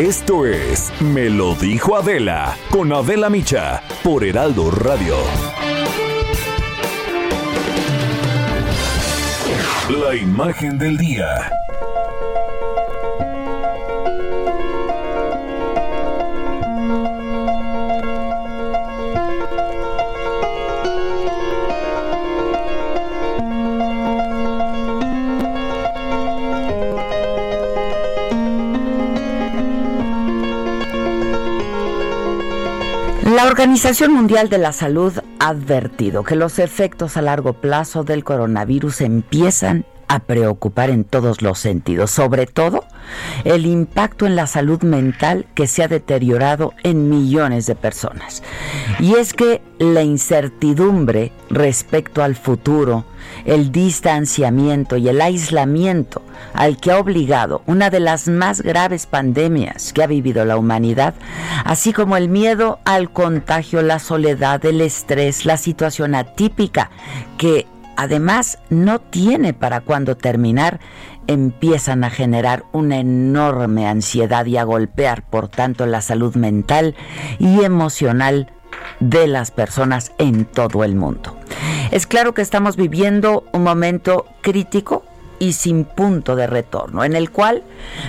Esto es Me lo dijo Adela con Adela Micha por Heraldo Radio. La imagen del día. La Organización Mundial de la Salud ha advertido que los efectos a largo plazo del coronavirus empiezan a preocupar en todos los sentidos, sobre todo el impacto en la salud mental que se ha deteriorado en millones de personas. Y es que la incertidumbre respecto al futuro, el distanciamiento y el aislamiento al que ha obligado una de las más graves pandemias que ha vivido la humanidad, así como el miedo al contagio, la soledad, el estrés, la situación atípica que además no tiene para cuándo terminar, empiezan a generar una enorme ansiedad y a golpear, por tanto, la salud mental y emocional de las personas en todo el mundo. Es claro que estamos viviendo un momento crítico y sin punto de retorno, en el cual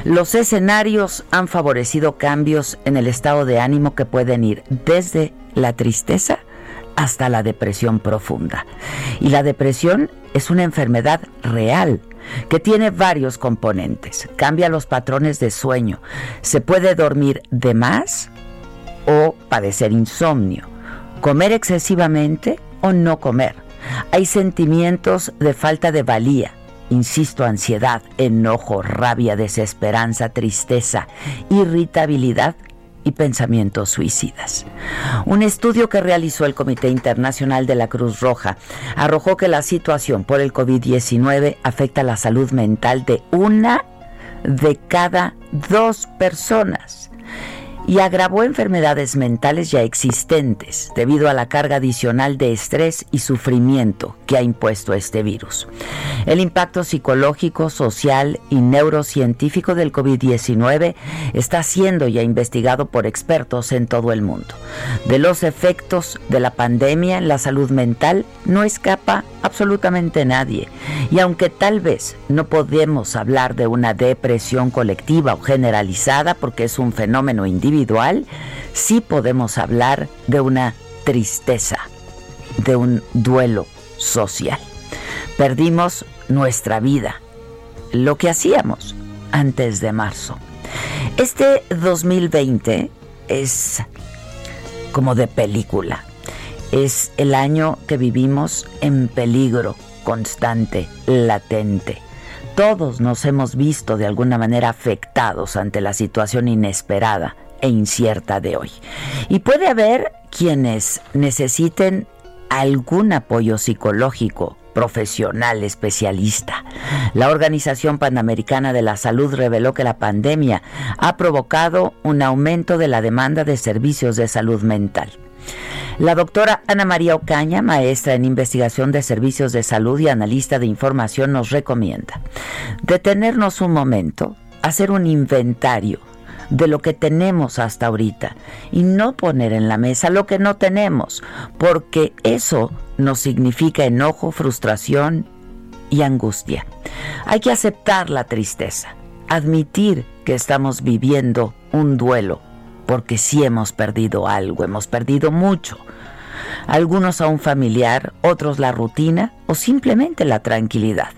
los escenarios han favorecido cambios en el estado de ánimo que pueden ir desde la tristeza hasta la depresión profunda. Y la depresión es una enfermedad real que tiene varios componentes. Cambia los patrones de sueño. Se puede dormir de más o padecer insomnio. Comer excesivamente o no comer. Hay sentimientos de falta de valía. Insisto, ansiedad, enojo, rabia, desesperanza, tristeza, irritabilidad y pensamientos suicidas. Un estudio que realizó el Comité Internacional de la Cruz Roja arrojó que la situación por el COVID-19 afecta la salud mental de una de cada dos personas y agravó enfermedades mentales ya existentes debido a la carga adicional de estrés y sufrimiento que ha impuesto este virus. El impacto psicológico, social y neurocientífico del COVID-19 está siendo ya investigado por expertos en todo el mundo. De los efectos de la pandemia en la salud mental no escapa absolutamente nadie. Y aunque tal vez no podemos hablar de una depresión colectiva o generalizada porque es un fenómeno individual, sí podemos hablar de una tristeza, de un duelo social. Perdimos nuestra vida, lo que hacíamos antes de marzo. Este 2020 es como de película. Es el año que vivimos en peligro constante, latente. Todos nos hemos visto de alguna manera afectados ante la situación inesperada e incierta de hoy. Y puede haber quienes necesiten algún apoyo psicológico profesional especialista. La Organización Panamericana de la Salud reveló que la pandemia ha provocado un aumento de la demanda de servicios de salud mental. La doctora Ana María Ocaña, maestra en investigación de servicios de salud y analista de información, nos recomienda detenernos un momento, hacer un inventario de lo que tenemos hasta ahorita y no poner en la mesa lo que no tenemos, porque eso nos significa enojo, frustración y angustia. Hay que aceptar la tristeza, admitir que estamos viviendo un duelo, porque sí hemos perdido algo, hemos perdido mucho. Algunos a un familiar, otros la rutina o simplemente la tranquilidad.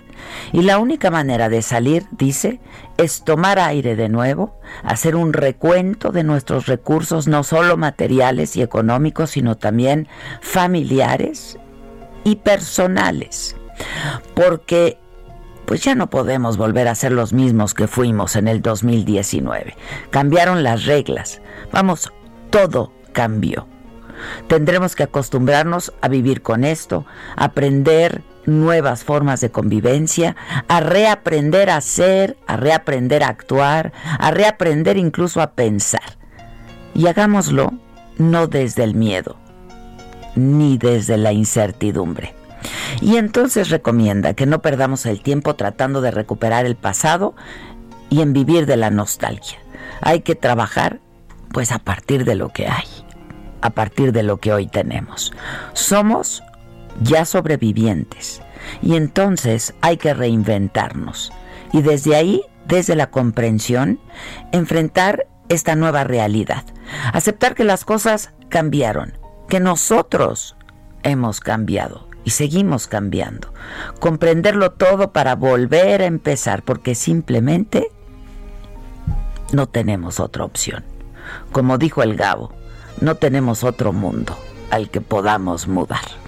Y la única manera de salir, dice, es tomar aire de nuevo, hacer un recuento de nuestros recursos, no solo materiales y económicos, sino también familiares y personales. porque pues ya no podemos volver a ser los mismos que fuimos en el 2019. Cambiaron las reglas. Vamos, todo cambió. Tendremos que acostumbrarnos a vivir con esto, aprender nuevas formas de convivencia, a reaprender a ser, a reaprender a actuar, a reaprender incluso a pensar. Y hagámoslo no desde el miedo, ni desde la incertidumbre. Y entonces recomienda que no perdamos el tiempo tratando de recuperar el pasado y en vivir de la nostalgia. Hay que trabajar pues a partir de lo que hay, a partir de lo que hoy tenemos. Somos ya sobrevivientes y entonces hay que reinventarnos. Y desde ahí, desde la comprensión, enfrentar esta nueva realidad. Aceptar que las cosas cambiaron, que nosotros hemos cambiado y seguimos cambiando. Comprenderlo todo para volver a empezar, porque simplemente no tenemos otra opción. Como dijo el Gabo, no tenemos otro mundo al que podamos mudar.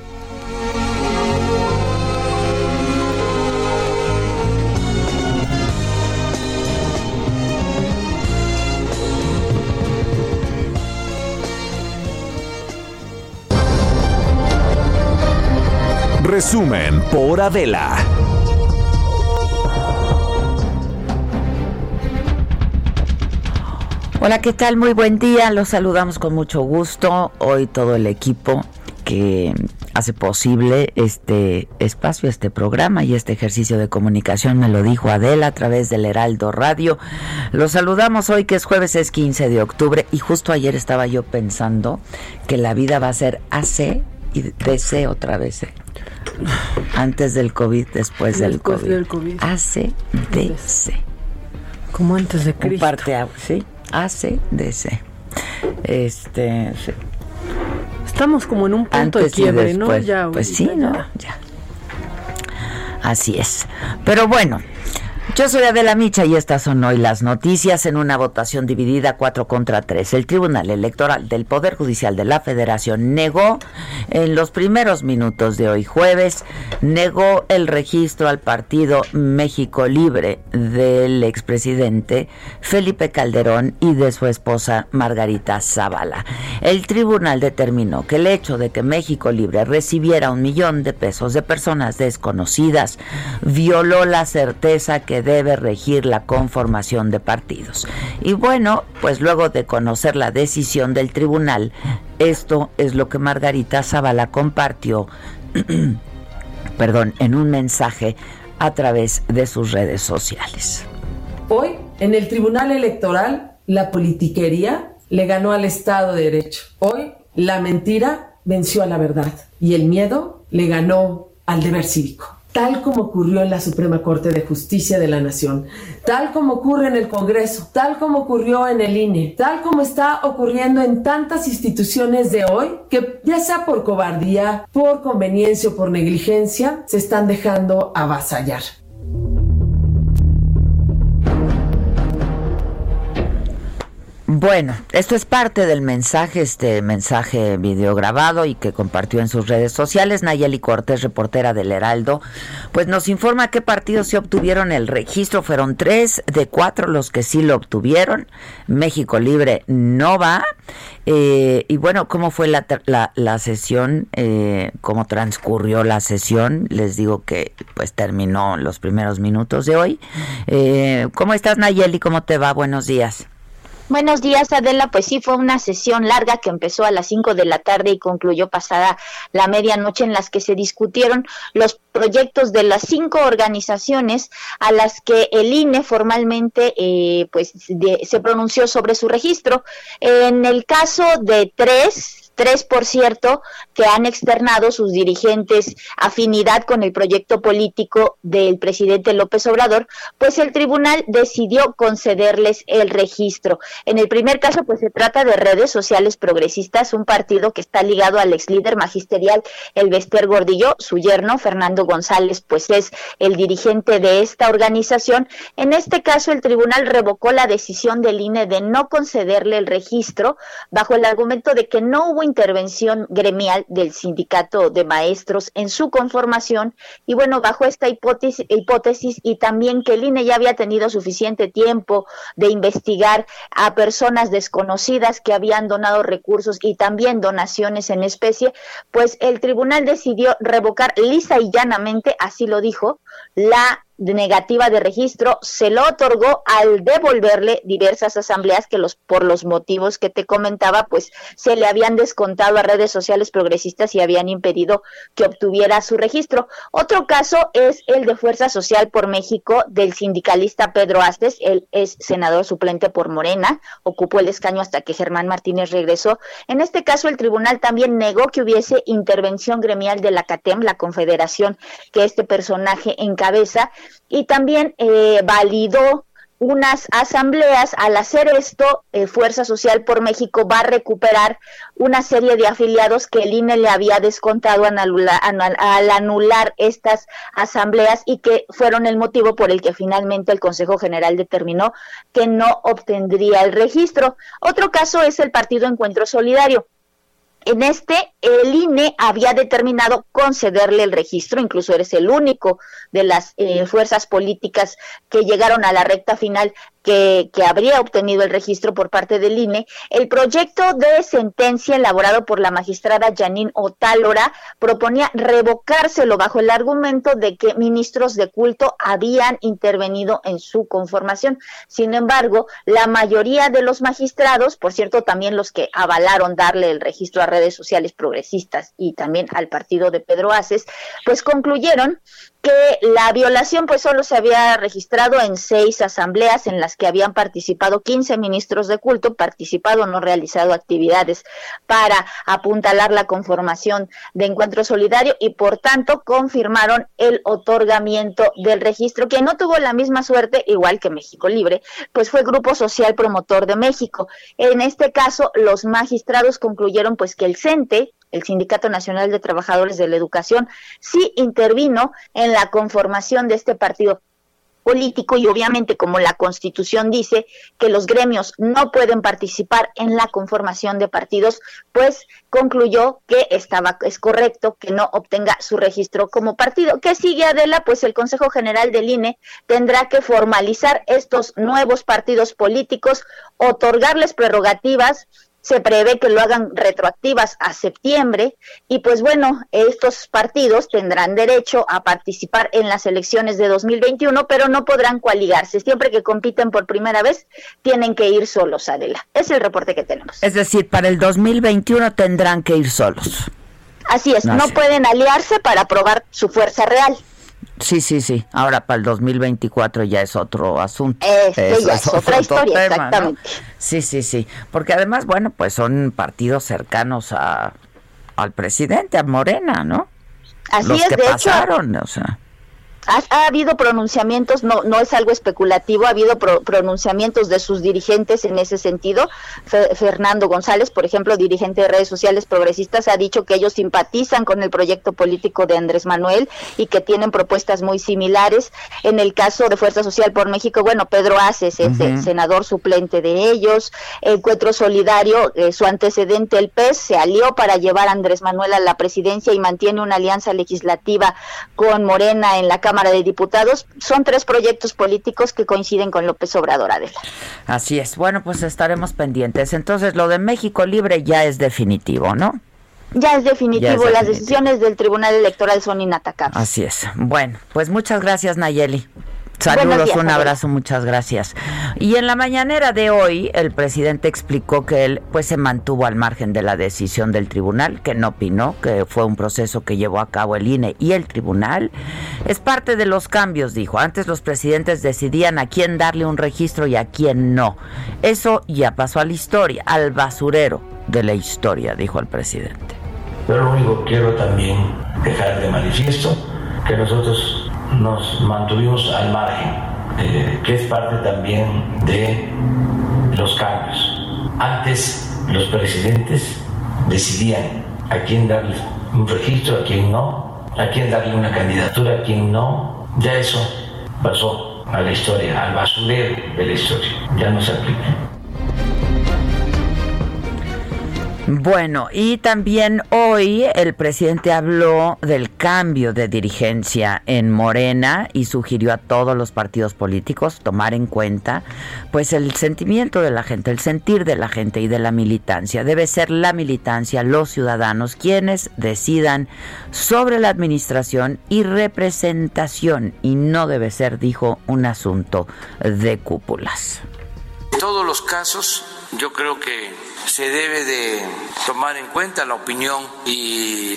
Resumen por Adela. Hola, ¿qué tal? Muy buen día. Los saludamos con mucho gusto. Hoy todo el equipo que hace posible este espacio, este programa y este ejercicio de comunicación, me lo dijo Adela a través del Heraldo Radio. Los saludamos hoy que es jueves, es 15 de octubre y justo ayer estaba yo pensando que la vida va a ser AC y DC otra vez. ¿eh? Antes del COVID, después del COVID. del COVID. ACDC. Como antes de Cristo. parte, sí, ACDC. Este, Estamos como en un punto de quiebre, ¿no? Ya, pues sí, ¿no? Ya. Así es. Pero bueno, yo soy Adela Micha y estas son hoy las noticias en una votación dividida 4 contra 3. El Tribunal Electoral del Poder Judicial de la Federación negó en los primeros minutos de hoy jueves, negó el registro al partido México Libre del expresidente Felipe Calderón y de su esposa Margarita Zavala. El tribunal determinó que el hecho de que México Libre recibiera un millón de pesos de personas desconocidas violó la certeza que debe regir la conformación de partidos. Y bueno, pues luego de conocer la decisión del tribunal, esto es lo que Margarita Zavala compartió, perdón, en un mensaje a través de sus redes sociales. Hoy, en el Tribunal Electoral, la politiquería le ganó al Estado de Derecho. Hoy, la mentira venció a la verdad y el miedo le ganó al deber cívico tal como ocurrió en la Suprema Corte de Justicia de la Nación, tal como ocurre en el Congreso, tal como ocurrió en el INE, tal como está ocurriendo en tantas instituciones de hoy que ya sea por cobardía, por conveniencia o por negligencia, se están dejando avasallar. Bueno, esto es parte del mensaje, este mensaje videograbado y que compartió en sus redes sociales. Nayeli Cortés, reportera del Heraldo, pues nos informa qué partidos se obtuvieron el registro. Fueron tres de cuatro los que sí lo obtuvieron. México Libre no va. Eh, y bueno, ¿cómo fue la, la, sesión? Eh, ¿Cómo transcurrió la sesión? Les digo que pues terminó los primeros minutos de hoy. Eh, ¿Cómo estás Nayeli? ¿Cómo te va? Buenos días. Buenos días, Adela. Pues sí, fue una sesión larga que empezó a las 5 de la tarde y concluyó pasada la medianoche en las que se discutieron los proyectos de las cinco organizaciones a las que el INE formalmente eh, pues se pronunció sobre su registro. En el caso de tres, Tres, por cierto, que han externado sus dirigentes afinidad con el proyecto político del presidente López Obrador, pues el tribunal decidió concederles el registro. En el primer caso, pues se trata de redes sociales progresistas, un partido que está ligado al ex líder magisterial El Bester Gordillo, su yerno Fernando González, pues es el dirigente de esta organización. En este caso, el tribunal revocó la decisión del INE de no concederle el registro bajo el argumento de que no hubo intervención gremial del sindicato de maestros en su conformación y bueno, bajo esta hipótesis, y también que el INE ya había tenido suficiente tiempo de investigar a personas desconocidas que habían donado recursos y también donaciones en especie, pues el tribunal decidió revocar lisa y llanamente, así lo dijo, la negativa de registro se lo otorgó al devolverle diversas asambleas que los por los motivos que te comentaba pues se le habían descontado a redes sociales progresistas y habían impedido que obtuviera su registro. Otro caso es el de Fuerza Social por México del sindicalista Pedro Astes, él es senador suplente por Morena, ocupó el escaño hasta que Germán Martínez regresó. En este caso el tribunal también negó que hubiese intervención gremial de la CATEM, la confederación que este personaje encabeza y también eh, validó unas asambleas. Al hacer esto, eh, Fuerza Social por México va a recuperar una serie de afiliados que el INE le había descontado al anular, al anular estas asambleas y que fueron el motivo por el que finalmente el Consejo General determinó que no obtendría el registro. Otro caso es el Partido Encuentro Solidario. En este, el INE había determinado concederle el registro, incluso eres el único de las eh, fuerzas políticas que llegaron a la recta final que, habría obtenido el registro por parte del INE, el proyecto de sentencia elaborado por la magistrada Janine Otálora proponía revocárselo bajo el argumento de que ministros de culto habían intervenido en su conformación. Sin embargo, la mayoría de los magistrados, por cierto, también los que avalaron darle el registro a redes sociales progresistas y también al partido de Pedro Aces, pues concluyeron que la violación pues solo se había registrado en seis asambleas en las que habían participado 15 ministros de culto, participado no realizado actividades para apuntalar la conformación de Encuentro Solidario y por tanto confirmaron el otorgamiento del registro que no tuvo la misma suerte igual que México Libre, pues fue Grupo Social Promotor de México. En este caso los magistrados concluyeron pues que el CENTE el Sindicato Nacional de Trabajadores de la Educación, sí intervino en la conformación de este partido político y obviamente como la constitución dice que los gremios no pueden participar en la conformación de partidos, pues concluyó que estaba es correcto que no obtenga su registro como partido. ¿Qué sigue Adela? Pues el Consejo General del INE tendrá que formalizar estos nuevos partidos políticos, otorgarles prerrogativas se prevé que lo hagan retroactivas a septiembre y pues bueno, estos partidos tendrán derecho a participar en las elecciones de 2021, pero no podrán coaligarse. Siempre que compiten por primera vez, tienen que ir solos, Adela. Es el reporte que tenemos. Es decir, para el 2021 tendrán que ir solos. Así es, no, pueden aliarse para probar su fuerza real. Sí, sí, sí. Ahora para el 2024 ya es otro asunto. Este ya es, otra historia, exactamente. Sí, sí, sí. Porque además, bueno, pues son partidos cercanos a, al presidente, a Morena, ¿no? Así es, de pasaron, o sea ha, habido pronunciamientos, no, no es algo especulativo, ha habido pronunciamientos de sus dirigentes en ese sentido. Fernando González, por ejemplo, dirigente de redes sociales progresistas, ha dicho que ellos simpatizan con el proyecto político de Andrés Manuel y que tienen propuestas muy similares. En el caso de Fuerza Social por México, bueno, Pedro Aces es el senador suplente de ellos. Encuentro Solidario, eh, su antecedente, el PES, se alió para llevar a Andrés Manuel a la presidencia y mantiene una alianza legislativa con Morena en la Cámara Cámara de Diputados. Son tres proyectos políticos que coinciden con López Obrador, Adela. Así es. Bueno, pues estaremos pendientes. Entonces, lo de México Libre ya es definitivo, ¿no? Ya es definitivo. Las decisiones del Tribunal Electoral son inatacables. Así es. Bueno, pues muchas gracias, Nayeli. Saludos, un abrazo, muchas gracias. Y en la mañanera de hoy, el presidente explicó que él pues se mantuvo al margen de la decisión del tribunal, que no opinó, que fue un proceso que llevó a cabo el INE y el tribunal. Es parte de los cambios, dijo. Antes los presidentes decidían a quién darle un registro y a quién no. Eso ya pasó a la historia, al basurero de la historia, dijo el presidente. Pero lo único que quiero también dejar de manifiesto que nosotros nos mantuvimos al margen, eh, que es parte también de los cambios. Antes los presidentes decidían a quién darle un registro, a quién no, a quién darle una candidatura, a quién no. Ya eso pasó a la historia, al basurero de la historia. Ya no se aplica. Bueno, y también hoy el presidente habló del cambio de dirigencia en Morena y sugirió a todos los partidos políticos tomar en cuenta pues el sentimiento de la gente, el sentir de la gente y de la militancia. Debe ser la militancia, los ciudadanos quienes decidan sobre la administración y representación y no debe ser, dijo, un asunto de cúpulas. En todos los casos yo creo que se debe de tomar en cuenta la opinión y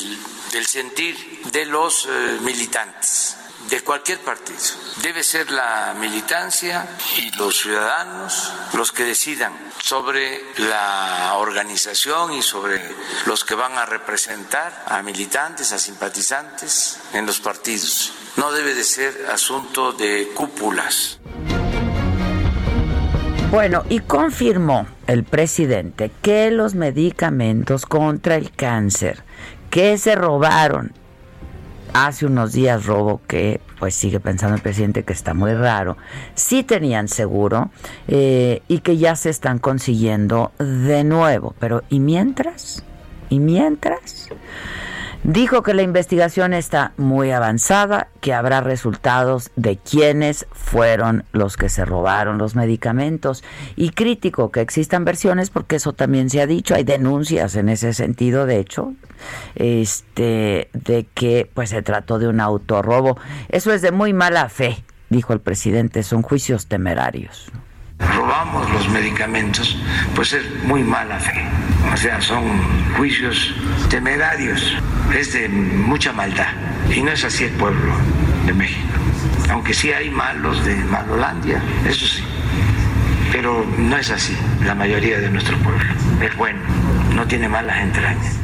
el sentir de los eh, militantes de cualquier partido. Debe ser la militancia y los ciudadanos los que decidan sobre la organización y sobre los que van a representar a militantes, a simpatizantes en los partidos. No debe de ser asunto de cúpulas. Bueno, y confirmó el presidente que los medicamentos contra el cáncer que se robaron hace unos días robo que pues sigue pensando el presidente que está muy raro sí tenían seguro eh, y que ya se están consiguiendo de nuevo. Pero y mientras y mientras Dijo que la investigación está muy avanzada, que habrá resultados de quiénes fueron los que se robaron los medicamentos y crítico que existan versiones porque eso también se ha dicho, hay denuncias en ese sentido, de hecho, este de que pues se trató de un autorrobo. Eso es de muy mala fe, dijo el presidente, son juicios temerarios robamos los medicamentos, pues es muy mala fe. O sea, son juicios temerarios, es de mucha maldad. Y no es así el pueblo de México. Aunque sí hay malos de Malolandia, eso sí. Pero no es así la mayoría de nuestro pueblo. Es bueno, no tiene malas entrañas.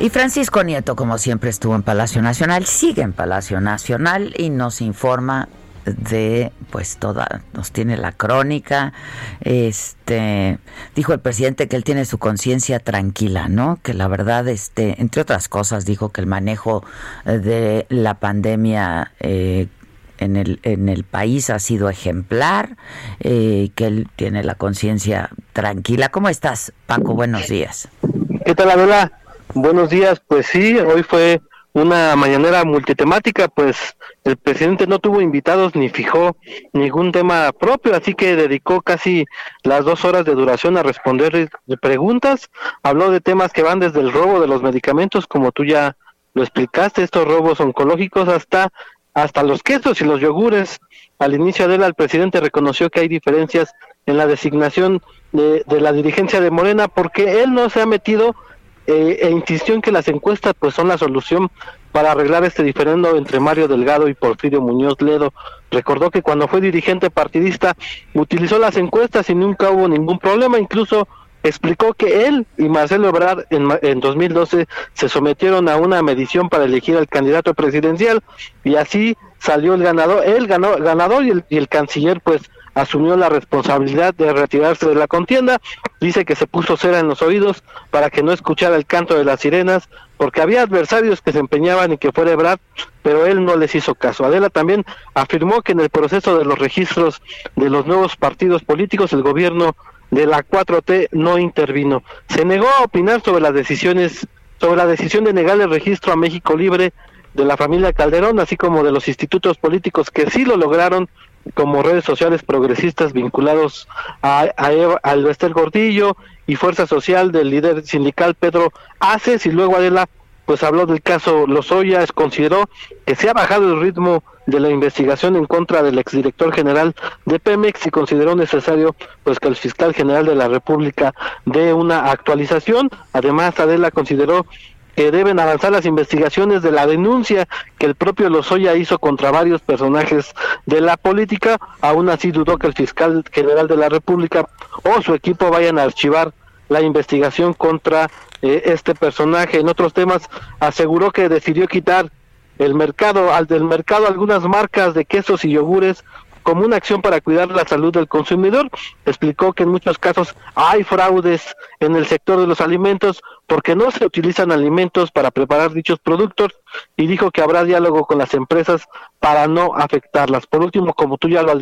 Y Francisco Nieto, como siempre, estuvo en Palacio Nacional, sigue en Palacio Nacional y nos informa de pues toda nos tiene la crónica este dijo el presidente que él tiene su conciencia tranquila no que la verdad este entre otras cosas dijo que el manejo de la pandemia eh, en el, en el país ha sido ejemplar, eh, que él tiene la conciencia tranquila. ¿Cómo estás, Paco? Buenos días. ¿Qué tal, Adela? Buenos días. Pues sí, hoy fue una mañanera multitemática, pues el presidente no tuvo invitados ni fijó ningún tema propio, así que dedicó casi las dos horas de duración a responder preguntas. Habló de temas que van desde el robo de los medicamentos, como tú ya lo explicaste, estos robos oncológicos, hasta, hasta los quesos y los yogures. Al inicio de él, el presidente reconoció que hay diferencias en la designación de, de la dirigencia de Morena, porque él no se ha metido eh, e insistió en que las encuestas pues son la solución para arreglar este diferendo entre Mario Delgado y Porfirio Muñoz Ledo. Recordó que cuando fue dirigente partidista utilizó las encuestas y nunca hubo ningún problema, incluso explicó que él y Marcelo Ebrard en, en 2012 se sometieron a una medición para elegir al candidato presidencial y así salió el ganador, él ganó ganador y el, y el canciller pues asumió la responsabilidad de retirarse de la contienda. Dice que se puso cera en los oídos para que no escuchara el canto de las sirenas, porque había adversarios que se empeñaban en que fuera Ebrard, pero él no les hizo caso. Adela también afirmó que en el proceso de los registros de los nuevos partidos políticos, el gobierno de la 4T no intervino. Se negó a opinar sobre las decisiones, sobre la decisión de negar el registro a México Libre de la familia Calderón, así como de los institutos políticos que sí lo lograron como redes sociales progresistas vinculados a, a, Bester Gordillo y Fuerza Social del líder sindical Pedro Aces y luego Adela pues habló del caso Lozoya, consideró que se ha bajado el ritmo de la investigación en contra del exdirector general de Pemex y consideró necesario pues que el fiscal general de la República dé una actualización. Además, Adela consideró que deben avanzar las investigaciones de la denuncia que el propio Lozoya hizo contra varios personajes de la política. Aún así dudó que el fiscal general de la República o su equipo vayan a archivar la investigación contra eh, este personaje. En otros temas aseguró que decidió quitar el mercado al del mercado algunas marcas de quesos y yogures como una acción para cuidar la salud del consumidor. Explicó que en muchos casos hay fraudes en el sector de los alimentos porque no se utilizan alimentos para preparar dichos productos y dijo que habrá diálogo con las empresas para no afectarlas. Por último, como tú ya lo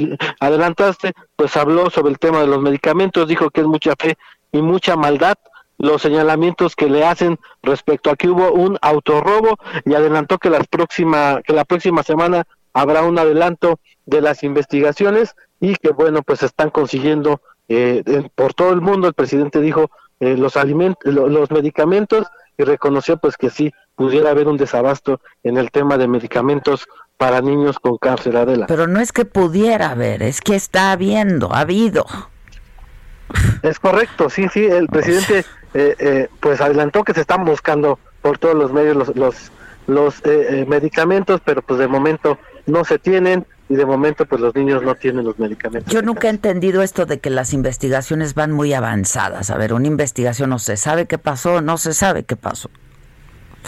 adelantaste, pues habló sobre el tema de los medicamentos, dijo que es mucha fe y mucha maldad los señalamientos que le hacen respecto a que hubo un autorrobo y adelantó que las próxima que la próxima semana habrá un adelanto de las investigaciones y que bueno pues están consiguiendo eh, por todo el mundo el presidente dijo eh, los alimentos los medicamentos y reconoció pues que sí pudiera haber un desabasto en el tema de medicamentos para niños con cáncer Adela. Pero no es que pudiera haber, es que está habiendo, ha habido. Es correcto, sí, sí, el presidente eh, eh, pues adelantó que se están buscando por todos los medios los, los, los eh, medicamentos, pero pues de momento no se tienen y de momento pues los niños no tienen los medicamentos. Yo nunca he entendido esto de que las investigaciones van muy avanzadas. A ver, una investigación no se sabe qué pasó, no se sabe qué pasó.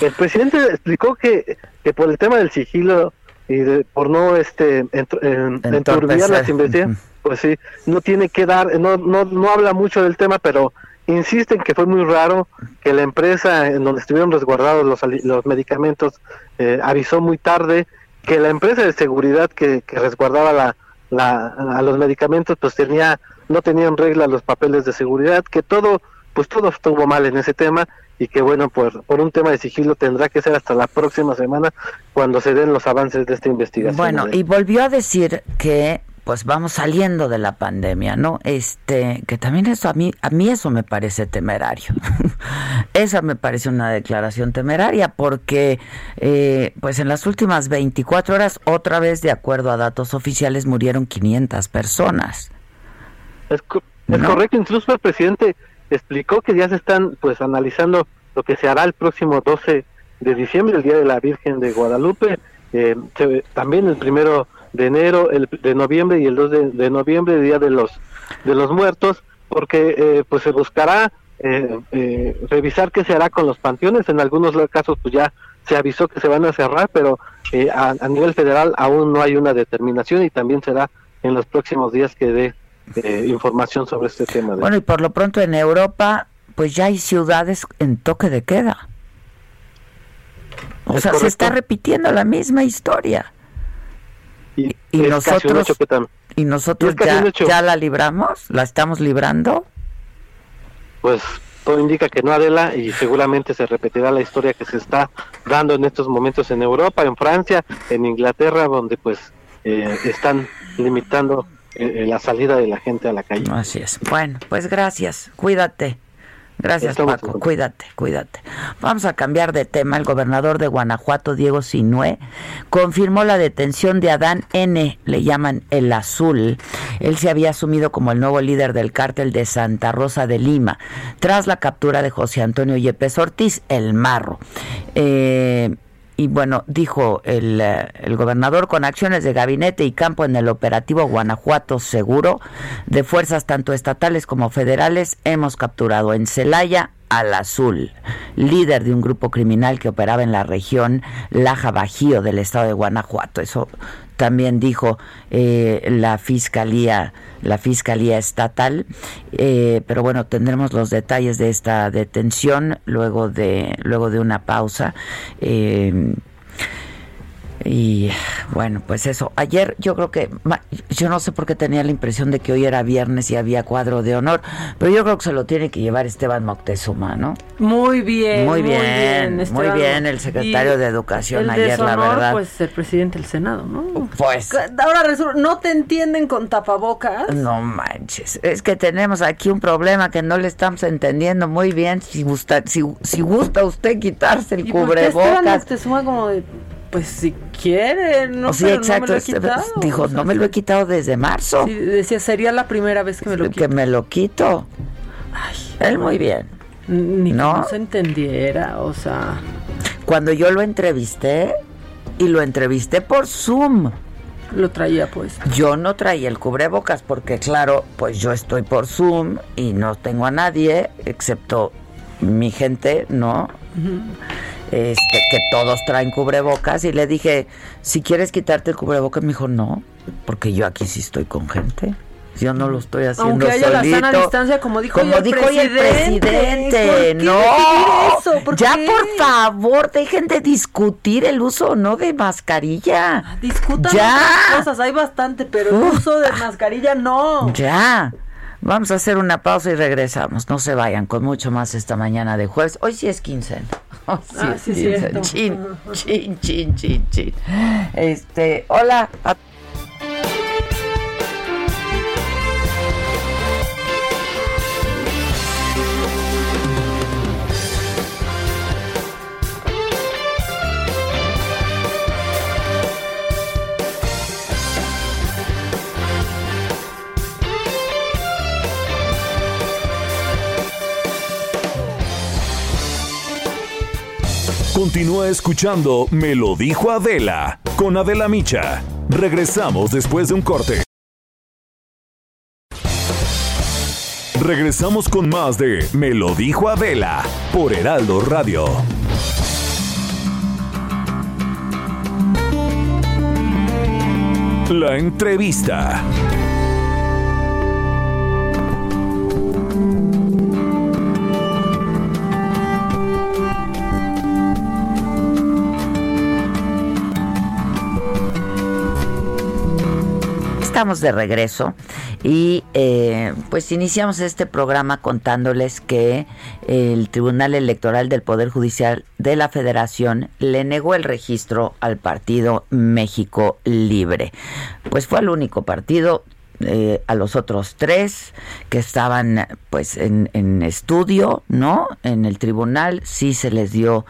El presidente explicó que, que por el tema del sigilo y de, por no este enturbiar las investigaciones, pues sí, no tiene que dar, no, no, no habla mucho del tema, pero insisten que fue muy raro que la empresa en donde estuvieron resguardados los, los medicamentos eh, avisó muy tarde que la empresa de seguridad que, que resguardaba la, la, a los medicamentos pues tenía no tenían regla los papeles de seguridad que todo pues todo estuvo mal en ese tema y que bueno por, por un tema de sigilo tendrá que ser hasta la próxima semana cuando se den los avances de esta investigación. Bueno, y volvió a decir que pues vamos saliendo de la pandemia, ¿no? Este, que también eso a mí, a mí eso me parece temerario. Esa me parece una declaración temeraria porque, eh, pues en las últimas 24 horas, otra vez, de acuerdo a datos oficiales, murieron 500 personas. Es, correcto, incluso el presidente explicó que ya se están, pues, analizando lo que se hará el próximo 12 de diciembre, el Día de la Virgen de Guadalupe. Eh, también el primero de enero, el de noviembre y el 2 de, noviembre, día de los de los muertos, porque eh, pues se buscará eh, eh, revisar qué se hará con los panteones. En algunos casos pues ya se avisó que se van a cerrar, pero a, nivel federal aún no hay una determinación y también será en los próximos días que dé información sobre este tema. Bueno, y por lo pronto en Europa pues ya hay ciudades en toque de queda. O sea, se está repitiendo la misma historia. Y, nosotros, y nosotros ya, ya la libramos, la estamos librando. Pues todo indica que no, Adela, y seguramente se repetirá la historia que se está dando en estos momentos en Europa, en Francia, en Inglaterra, donde pues eh, están limitando eh, la salida de la gente a la calle. Así es. Bueno, pues gracias. Cuídate. Gracias, Paco. Cuídate, cuídate. Vamos a cambiar de tema. El gobernador de Guanajuato, Diego Sinué, confirmó la detención de Adán N., le llaman el Azul. Él se había asumido como el nuevo líder del cártel de Santa Rosa de Lima, tras la captura de José Antonio Yepes Ortiz, el Marro. Eh, y bueno, dijo el, eh, el, gobernador, con acciones de gabinete y campo en el operativo Guanajuato Seguro, de fuerzas tanto estatales como federales, hemos capturado en Celaya al Azul, líder de un grupo criminal que operaba en la región Laja Bajío del estado de Guanajuato. Eso también dijo eh, la fiscalía la fiscalía estatal. Eh, pero bueno tendremos los detalles de esta detención luego de luego de una pausa. Eh, y bueno, pues eso. Ayer yo creo que, yo no sé por qué tenía la impresión de que hoy era viernes y había cuadro de honor, pero yo creo que se lo tiene que llevar Esteban Moctezuma, ¿no? Muy bien. Muy bien, muy bien, el secretario de Educación ayer, la verdad. Pues el presidente del Senado, ¿no? Pues. Ahora no te entienden con tapabocas. No manches, es que tenemos aquí un problema que no le estamos entendiendo muy bien. Si gusta, si, si gusta usted quitarse el cubrebocas. Moctezuma como de pues si quiere, no, sí, exacto. Este, dijo, no me lo he quitado desde marzo. Sí, decía, sería la primera vez que me lo quito. Que me lo quito. Ay, él muy bien. Ni ¿No? que no se entendiera, o sea. Cuando yo lo entrevisté, y lo entrevisté por Zoom. Lo traía pues. Yo no traía el cubrebocas porque claro, pues yo estoy por Zoom y no tengo a nadie excepto mi gente, ¿no? Este, que todos traen cubrebocas y le dije, si quieres quitarte el cubrebocas, me dijo, no, porque yo aquí sí estoy con gente. Yo no lo estoy haciendo Aunque haya la sana distancia, como dijo, como el, dijo presidente. el No, ya por favor, dejen de discutir el uso o no de mascarilla. Discutan ya. cosas, hay bastante, pero el uso de mascarilla no. Ya. Vamos a hacer una pausa y regresamos. No se vayan con mucho más esta mañana de jueves. Hoy sí es quincena. Sí Ah, sí, cierto. Chin, chin, chin, chin, chin. Este, hola. a- Continúa escuchando Me lo dijo Adela con Adela Micha. Regresamos después de un corte. Regresamos con más de Me lo dijo Adela por Heraldo Radio. La entrevista. Estamos de regreso y eh, pues iniciamos este programa contándoles que el Tribunal Electoral del Poder Judicial de la Federación le negó el registro al partido México Libre. Pues fue el único partido eh, a los otros tres que estaban pues en, estudio, ¿no? En el tribunal sí se les dio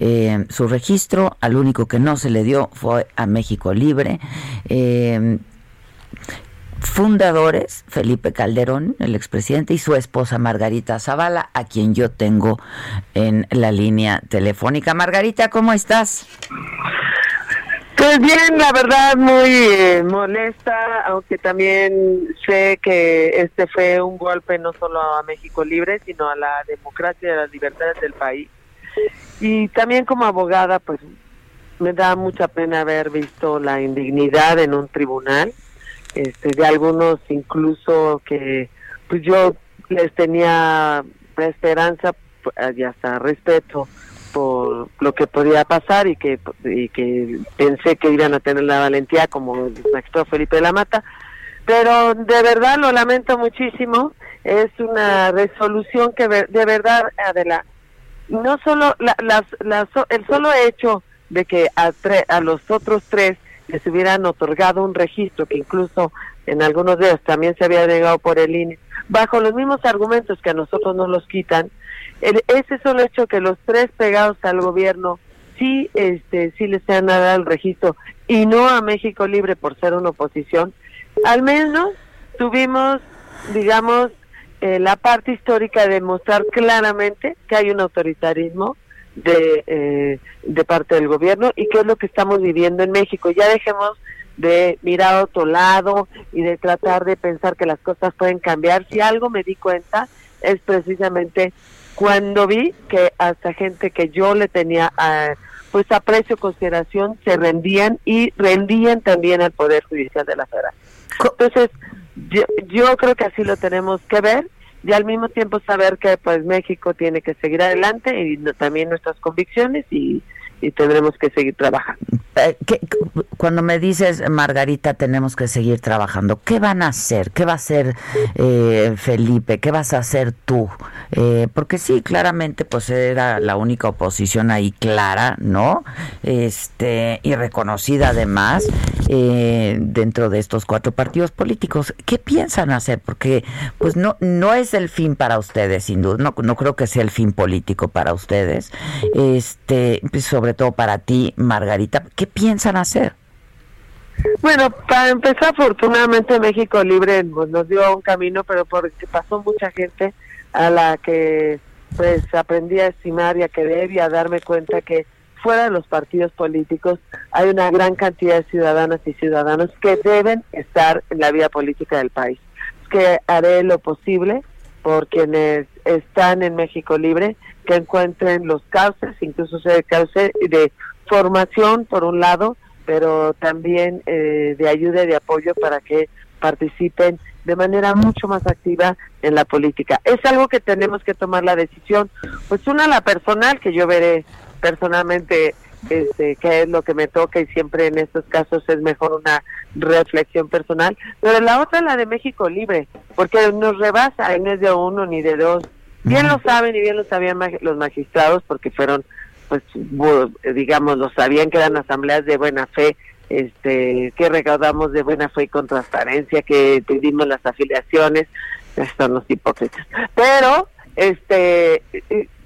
eh, su registro, al único que no se le dio fue a México Libre. Eh, fundadores, Felipe Calderón, el expresidente, y su esposa Margarita Zavala, a quien yo tengo en la línea telefónica. Margarita, ¿cómo estás? Pues bien, la verdad muy eh, molesta, aunque también sé que este fue un golpe no solo a México Libre, sino a la democracia y a las libertades del país. Y también como abogada, pues me da mucha pena haber visto la indignidad en un tribunal, este, de algunos incluso que pues yo les tenía esperanza y hasta respeto por lo que podía pasar y que y que pensé que iban a tener la valentía como el magistrado Felipe de la Mata. Pero de verdad lo lamento muchísimo. Es una resolución que de verdad Adela no solo la, las, el solo hecho de que a los otros tres les hubieran otorgado un registro que incluso en algunos de ellos también se había negado por el INE bajo los mismos argumentos que a nosotros nos los quitan el- ese solo hecho que los tres pegados al gobierno sí este sí les han dado el registro y no a México Libre por ser una oposición al menos tuvimos digamos eh, la parte histórica de mostrar claramente que hay un autoritarismo de, eh, de parte del gobierno y qué es lo que estamos viviendo en México. Ya dejemos de mirar a otro lado y de tratar de pensar que las cosas pueden cambiar. Si algo me di cuenta es precisamente cuando vi que hasta gente que yo le tenía ah, pues aprecio, consideración, se rendían y rendían también al Poder Judicial de la Federación. Entonces, yo, yo creo que así lo tenemos que ver y al mismo tiempo saber que pues México tiene que seguir adelante y también nuestras convicciones y, y tendremos que seguir trabajando. Eh, ¿qué- cu- cuando me dices, Margarita, tenemos que seguir trabajando, ¿qué van a hacer? ¿Qué va a hacer eh, Felipe? ¿Qué vas a hacer tú? Eh, porque sí, claramente, pues era la única oposición ahí clara, ¿no? Este, y reconocida además eh, dentro de estos cuatro partidos políticos. ¿Qué piensan hacer? Porque, pues no, no es el fin para ustedes, sin duda. No, no creo que sea el fin político para ustedes. Este, pues, sobre todo para ti, Margarita. ¿Qué piensan hacer? Bueno, para empezar, afortunadamente México Libre nos dio un camino, pero porque pasó mucha gente a la que pues aprendí a estimar y a querer y a darme cuenta que fuera de los partidos políticos hay una gran cantidad de ciudadanas y ciudadanos que deben estar en la vida política del país. Que haré lo posible por quienes están en México Libre, que encuentren los cauces, incluso sea de cauce de formación por un lado, pero también eh, de ayuda y de apoyo para que participen de manera mucho más activa en la política. Es algo que tenemos que tomar la decisión, pues una la personal, que yo veré personalmente este, qué es lo que me toca y siempre en estos casos es mejor una reflexión personal. Pero la otra, la de México Libre, porque nos rebasa y no es de uno ni de dos. Bien lo saben y bien lo sabían los magistrados porque fueron, pues, digamos, lo sabían que eran asambleas de buena fe, este, que recaudamos de buena fe y con transparencia, que pedimos las afiliaciones, son los hipócritas. Pero, este,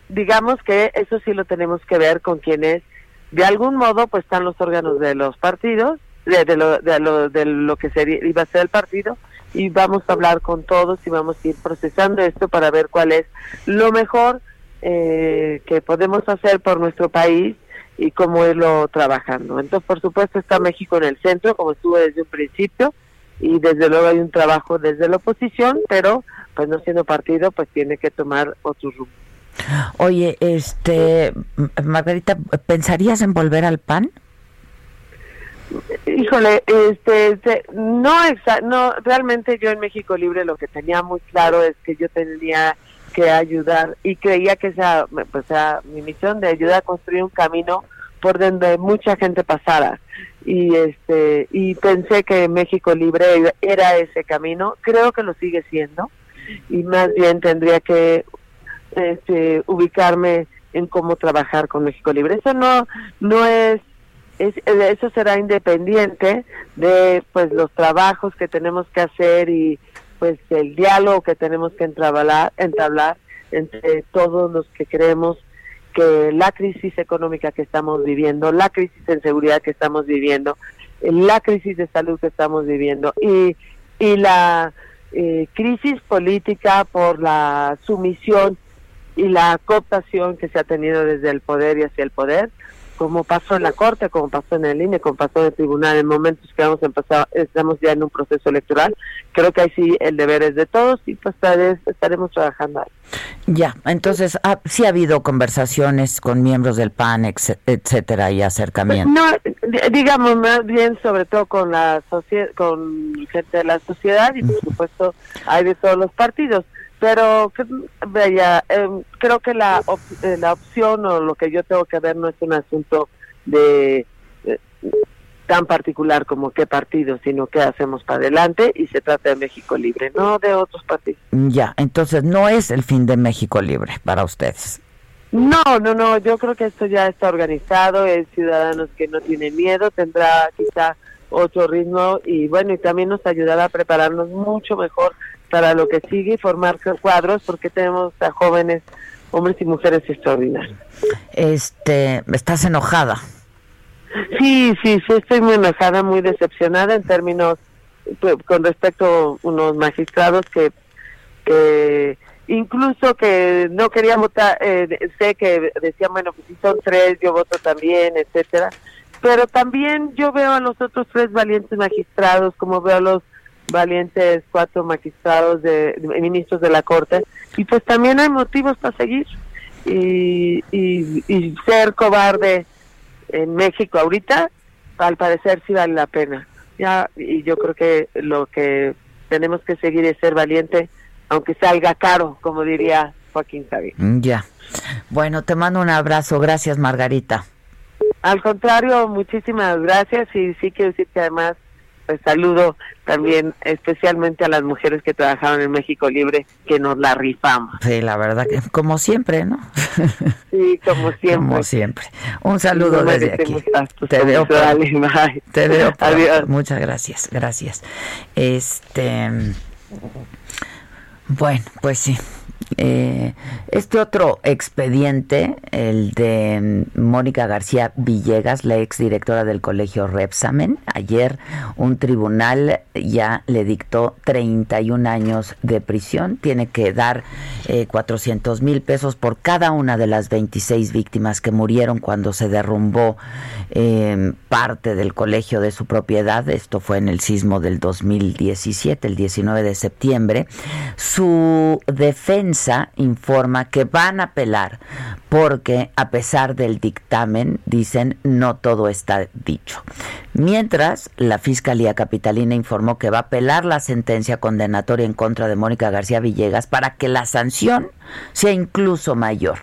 digamos que eso sí lo tenemos que ver con quienes de algún modo pues están los órganos de los partidos de, lo, de, lo, de lo que sería, iba a ser el partido y vamos a hablar con todos y vamos a ir procesando esto para ver cuál es lo mejor eh, que podemos hacer por nuestro país y cómo irlo trabajando. Entonces, por supuesto, está México en el centro, como estuvo desde un principio, y desde luego hay un trabajo desde la oposición, pero pues no siendo partido, pues tiene que tomar otro rumbo. Oye, este, Margarita, ¿pensarías en volver al PAN? Híjole, este, no, no, realmente yo en México Libre lo que tenía muy claro es que yo tenía que ayudar y creía que esa, pues, sea, mi misión de ayudar a construir un camino por donde mucha gente pasara y este y pensé que México Libre era ese camino, creo que lo sigue siendo y más bien tendría que este, ubicarme en cómo trabajar con México Libre. Eso no no es, es eso será independiente de pues los trabajos que tenemos que hacer y pues el diálogo que tenemos que entablar, entre todos los que creemos que la crisis económica que estamos viviendo, la crisis en seguridad que estamos viviendo, la crisis de salud que estamos viviendo y, y la eh, crisis política por la sumisión y la cooptación que se ha tenido desde el poder y hacia el poder, como pasó en la Corte, como pasó en el INE, como pasó en el Tribunal, en momentos que vamos a empezar, estamos ya en un proceso electoral, creo que ahí sí el deber es de todos y pues estaremos trabajando ahí. Ya, entonces ah, sí ha habido conversaciones con miembros del PAN, etcétera, y acercamientos. No, digamos más bien sobre todo con la con gente de la sociedad y por supuesto hay de todos los partidos pero vaya, em, creo que la, eh, la opción o lo que yo tengo que ver no es un asunto de eh, tan particular como qué partido, sino qué hacemos para adelante y se trata de México Libre, no de otros partidos. Ya, entonces no es el fin de México Libre para ustedes. No, no, no, yo creo que esto ya está organizado, es ciudadanos que no tienen miedo, tendrá quizá otro ritmo y bueno, y también nos ayudará a prepararnos mucho mejor para lo que sigue y formar cuadros porque tenemos a jóvenes hombres y mujeres extraordinarios. Este, ¿estás enojada? Sí, sí, sí, estoy muy enojada, muy decepcionada en términos pues, con respecto a unos magistrados que, que incluso que no querían votar, eh, sé que decían, bueno, pues si son tres, yo voto también, etcétera, pero también yo veo a los otros tres valientes magistrados, como veo a los valientes cuatro magistrados de, ministros de la corte. Y pues también hay motivos para seguir y, y, ser cobarde en México ahorita al parecer sí vale la pena. Ya y yo creo que lo que tenemos que seguir es ser valiente aunque salga caro como diría Joaquín Javier ya. Bueno te mando un abrazo. Gracias Margarita. Al contrario muchísimas gracias y sí quiero decir que además pues saludo también especialmente a las mujeres que trabajaron en México Libre, que nos la rifamos. Sí, la verdad que como siempre, ¿no? Sí, como siempre. Como siempre. Un saludo desde aquí. Te veo, te veo. Adiós. Muchas gracias, gracias. Este, bueno, pues sí. Eh, este otro expediente, el de mm, Mónica García Villegas, la exdirectora del colegio Repsamen, ayer un tribunal ya le dictó 31 años de prisión. Tiene que dar eh, 400 mil pesos por cada una de las 26 víctimas que murieron cuando se derrumbó eh, parte del colegio de su propiedad. Esto fue en el sismo del 2017, el 19 de septiembre. Su defensa informa que van a apelar porque a pesar del dictamen, dicen, no todo está dicho. Mientras, la Fiscalía Capitalina informó que va a apelar la sentencia condenatoria en contra de Mónica García Villegas para que la sanción sea incluso mayor.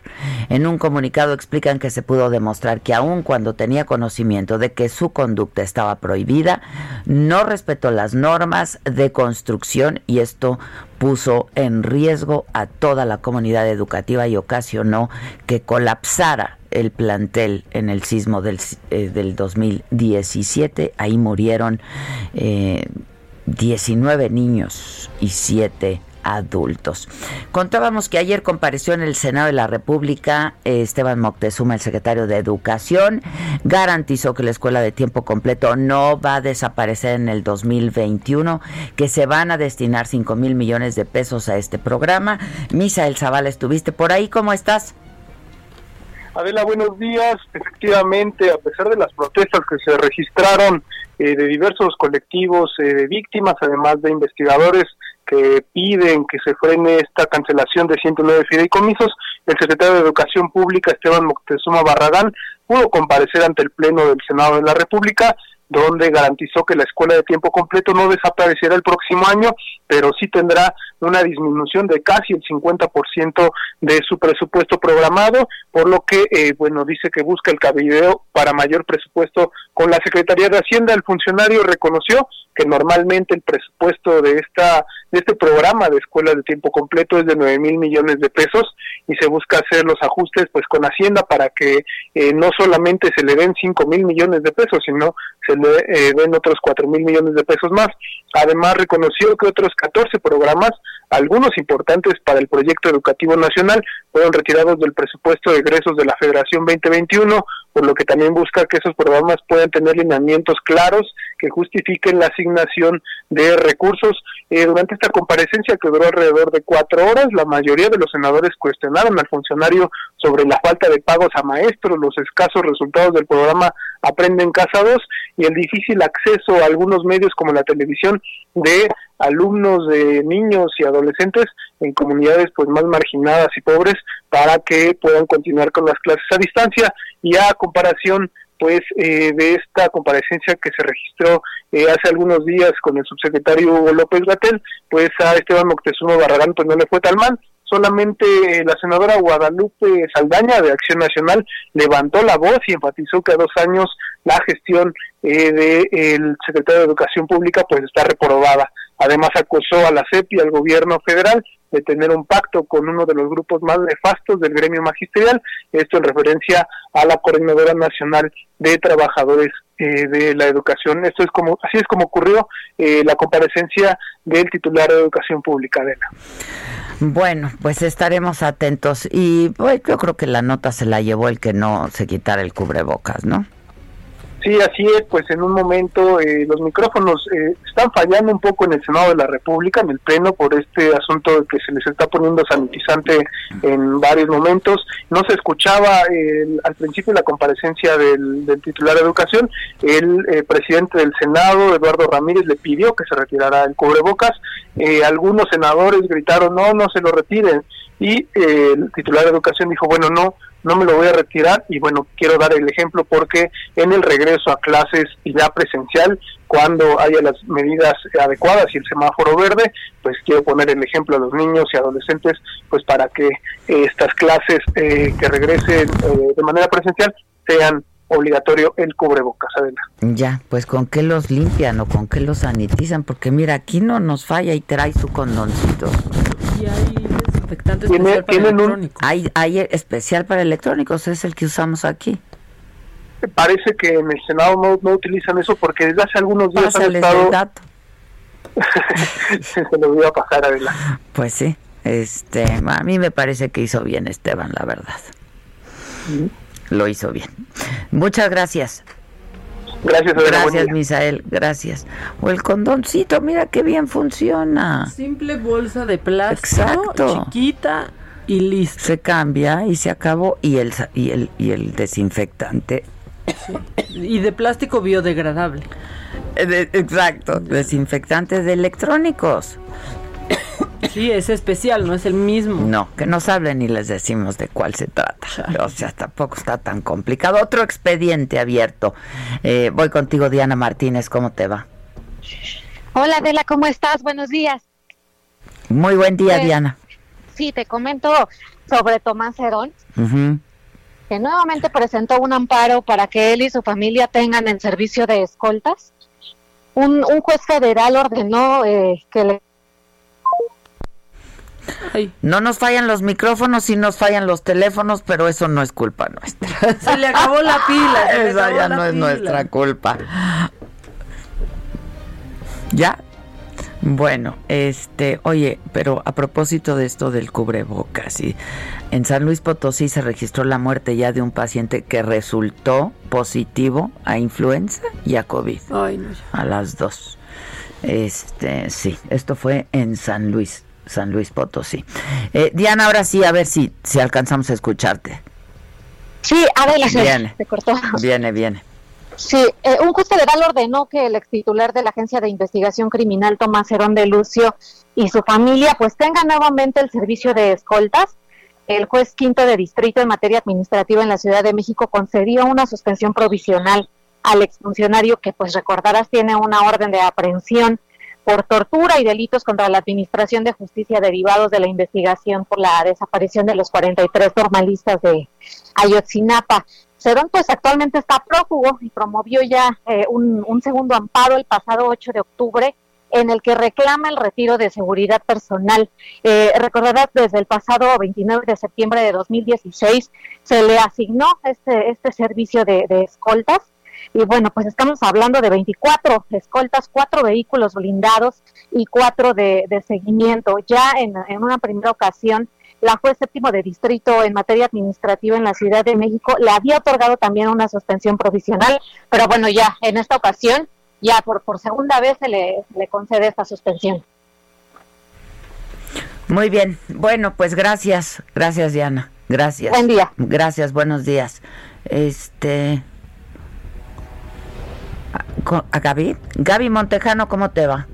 En un comunicado explican que se pudo demostrar que aun cuando tenía conocimiento de que su conducta estaba prohibida, no respetó las normas de construcción y esto puso en riesgo a toda la comunidad educativa y ocasionó que colapsara el plantel en el sismo del, eh, del 2017. Ahí murieron eh, 19 niños y 7 adultos. Contábamos que ayer compareció en el Senado de la República eh, Esteban Moctezuma, el secretario de Educación, garantizó que la escuela de tiempo completo no va a desaparecer en el 2021, que se van a destinar 5 mil millones de pesos a este programa. Misael Zavala, estuviste por ahí, ¿cómo estás? Adela, buenos días. Efectivamente, a pesar de las protestas que se registraron eh, de diversos colectivos eh, de víctimas, además de investigadores, que piden que se frene esta cancelación de 109 fideicomisos, el secretario de Educación Pública, Esteban Moctezuma Barragán, pudo comparecer ante el Pleno del Senado de la República donde garantizó que la escuela de tiempo completo no desaparecerá el próximo año, pero sí tendrá una disminución de casi el 50% de su presupuesto programado, por lo que, eh, bueno, dice que busca el cabildeo para mayor presupuesto con la Secretaría de Hacienda. El funcionario reconoció que normalmente el presupuesto de esta de este programa de escuela de tiempo completo es de 9 mil millones de pesos y se busca hacer los ajustes pues con Hacienda para que eh, no solamente se le den 5 mil millones de pesos, sino se le eh, den otros 4 mil millones de pesos más. Además reconoció que otros 14 programas, algunos importantes para el proyecto educativo nacional, fueron retirados del presupuesto de egresos de la Federación 2021, por lo que también busca que esos programas puedan tener lineamientos claros que justifiquen la asignación de recursos. Eh, durante esta comparecencia que duró alrededor de cuatro horas, la mayoría de los senadores cuestionaron al funcionario sobre la falta de pagos a maestros, los escasos resultados del programa Aprende en Casa 2 y el difícil acceso a algunos medios como la televisión de alumnos de niños y adolescentes en comunidades pues más marginadas y pobres para que puedan continuar con las clases a distancia y a comparación pues eh, de esta comparecencia que se registró eh, hace algunos días con el subsecretario López Gatel, pues a Esteban Moctezuma Barragán pues no le fue tan mal, solamente la senadora Guadalupe Saldaña de Acción Nacional levantó la voz y enfatizó que a dos años la gestión eh, del secretario de Educación Pública pues está reprobada. Además acusó a la CEP y al gobierno federal de tener un pacto con uno de los grupos más nefastos del gremio magisterial, esto en referencia a la Coordinadora Nacional de Trabajadores eh, de la Educación. Esto es como así es como ocurrió eh, la comparecencia del titular de Educación Pública de la. Bueno, pues estaremos atentos y pues, yo creo que la nota se la llevó el que no se quitara el cubrebocas, ¿no? Sí, así es, pues en un momento eh, los micrófonos eh, están fallando un poco en el Senado de la República, en el Pleno, por este asunto que se les está poniendo sanitizante en varios momentos. No se escuchaba al principio la comparecencia del, titular de Educación. El eh, presidente del Senado, Eduardo Ramírez, le pidió que se retirara el cubrebocas. algunos senadores gritaron, no, no se lo retiren. Y el titular de Educación dijo, bueno, no, no me lo voy a retirar y bueno, quiero dar el ejemplo porque en el regreso a clases y ya presencial, cuando haya las medidas adecuadas y el semáforo verde, pues quiero poner el ejemplo a los niños y adolescentes, pues para que eh, estas clases eh, que regresen eh, de manera presencial sean obligatorio el cubrebocas, Adela. Ya, pues con qué los limpian o con qué los sanitizan, porque mira, aquí no nos falla y trae su condoncito. Y hay desinfectantes especial para electrónicos. Hay, hay especial para electrónicos, es el que usamos aquí. Parece que en el Senado no, no utilizan eso porque desde hace algunos días han estado... el dato. Se lo voy a pasar, Adela. Pues sí, este, a mí me parece que hizo bien Esteban, la verdad lo hizo bien. Muchas gracias. Gracias, Gracias, Misael, gracias. O el condoncito, mira qué bien funciona. Simple bolsa de plástico, chiquita y listo. Se cambia y se acabó y el y el y el desinfectante y de plástico biodegradable. Eh, exacto, desinfectantes de electrónicos. Sí, es especial, no es el mismo. No, que nos hablen y les decimos de cuál se trata. O sea, tampoco está tan complicado. Otro expediente abierto. Eh, voy contigo, Diana Martínez, ¿cómo te va? Hola, Adela, ¿cómo estás? Buenos días. Muy buen día, pues, Diana. Sí, te comento sobre Tomás Herón, que nuevamente presentó un amparo para que él y su familia tengan el servicio de escoltas. Un, juez federal ordenó eh, que le No nos fallan los micrófonos y nos fallan los teléfonos, pero eso no es culpa nuestra. Se le acabó la pila. Esa ya no es nuestra culpa. ¿Ya? Bueno, este, oye, pero a propósito de esto del cubrebocas, y en San Luis Potosí se registró la muerte ya de un paciente que resultó positivo a influenza y a COVID. Ay, no. A las dos. Este, sí, esto fue en San Luis, San Luis Potosí. Eh, Diana, ahora sí, a ver si, si alcanzamos a escucharte. Sí, a ver, viene, se cortó. Viene, viene. Sí, eh, un juez federal ordenó que el ex titular de la Agencia de Investigación Criminal, Tomás Herón de Lucio, y su familia, pues tengan nuevamente el servicio de escoltas. El juez quinto de distrito en materia administrativa en la Ciudad de México concedió una suspensión provisional al exfuncionario que, pues recordarás, tiene una orden de aprehensión por tortura y delitos contra la Administración de Justicia derivados de la investigación por la desaparición de los 43 normalistas de Ayotzinapa. Cerón pues actualmente está prófugo y promovió ya eh, un, segundo amparo el pasado 8 de octubre en el que reclama el retiro de seguridad personal. Eh, recordarás, desde el pasado 29 de septiembre de 2016 se le asignó este, este servicio de, escoltas y bueno, pues estamos hablando de 24 escoltas, cuatro vehículos blindados y cuatro de, seguimiento. Ya en, en, una primera ocasión la juez séptimo de distrito en materia administrativa en la Ciudad de México le había otorgado también una suspensión provisional, pero bueno, ya en esta ocasión, ya por, por segunda vez se le, le concede esta suspensión. Muy bien, bueno, pues gracias, gracias Diana, gracias. Buen día. Gracias, buenos días. Este... ¿A Gaby? Gaby Montejano, ¿cómo te va?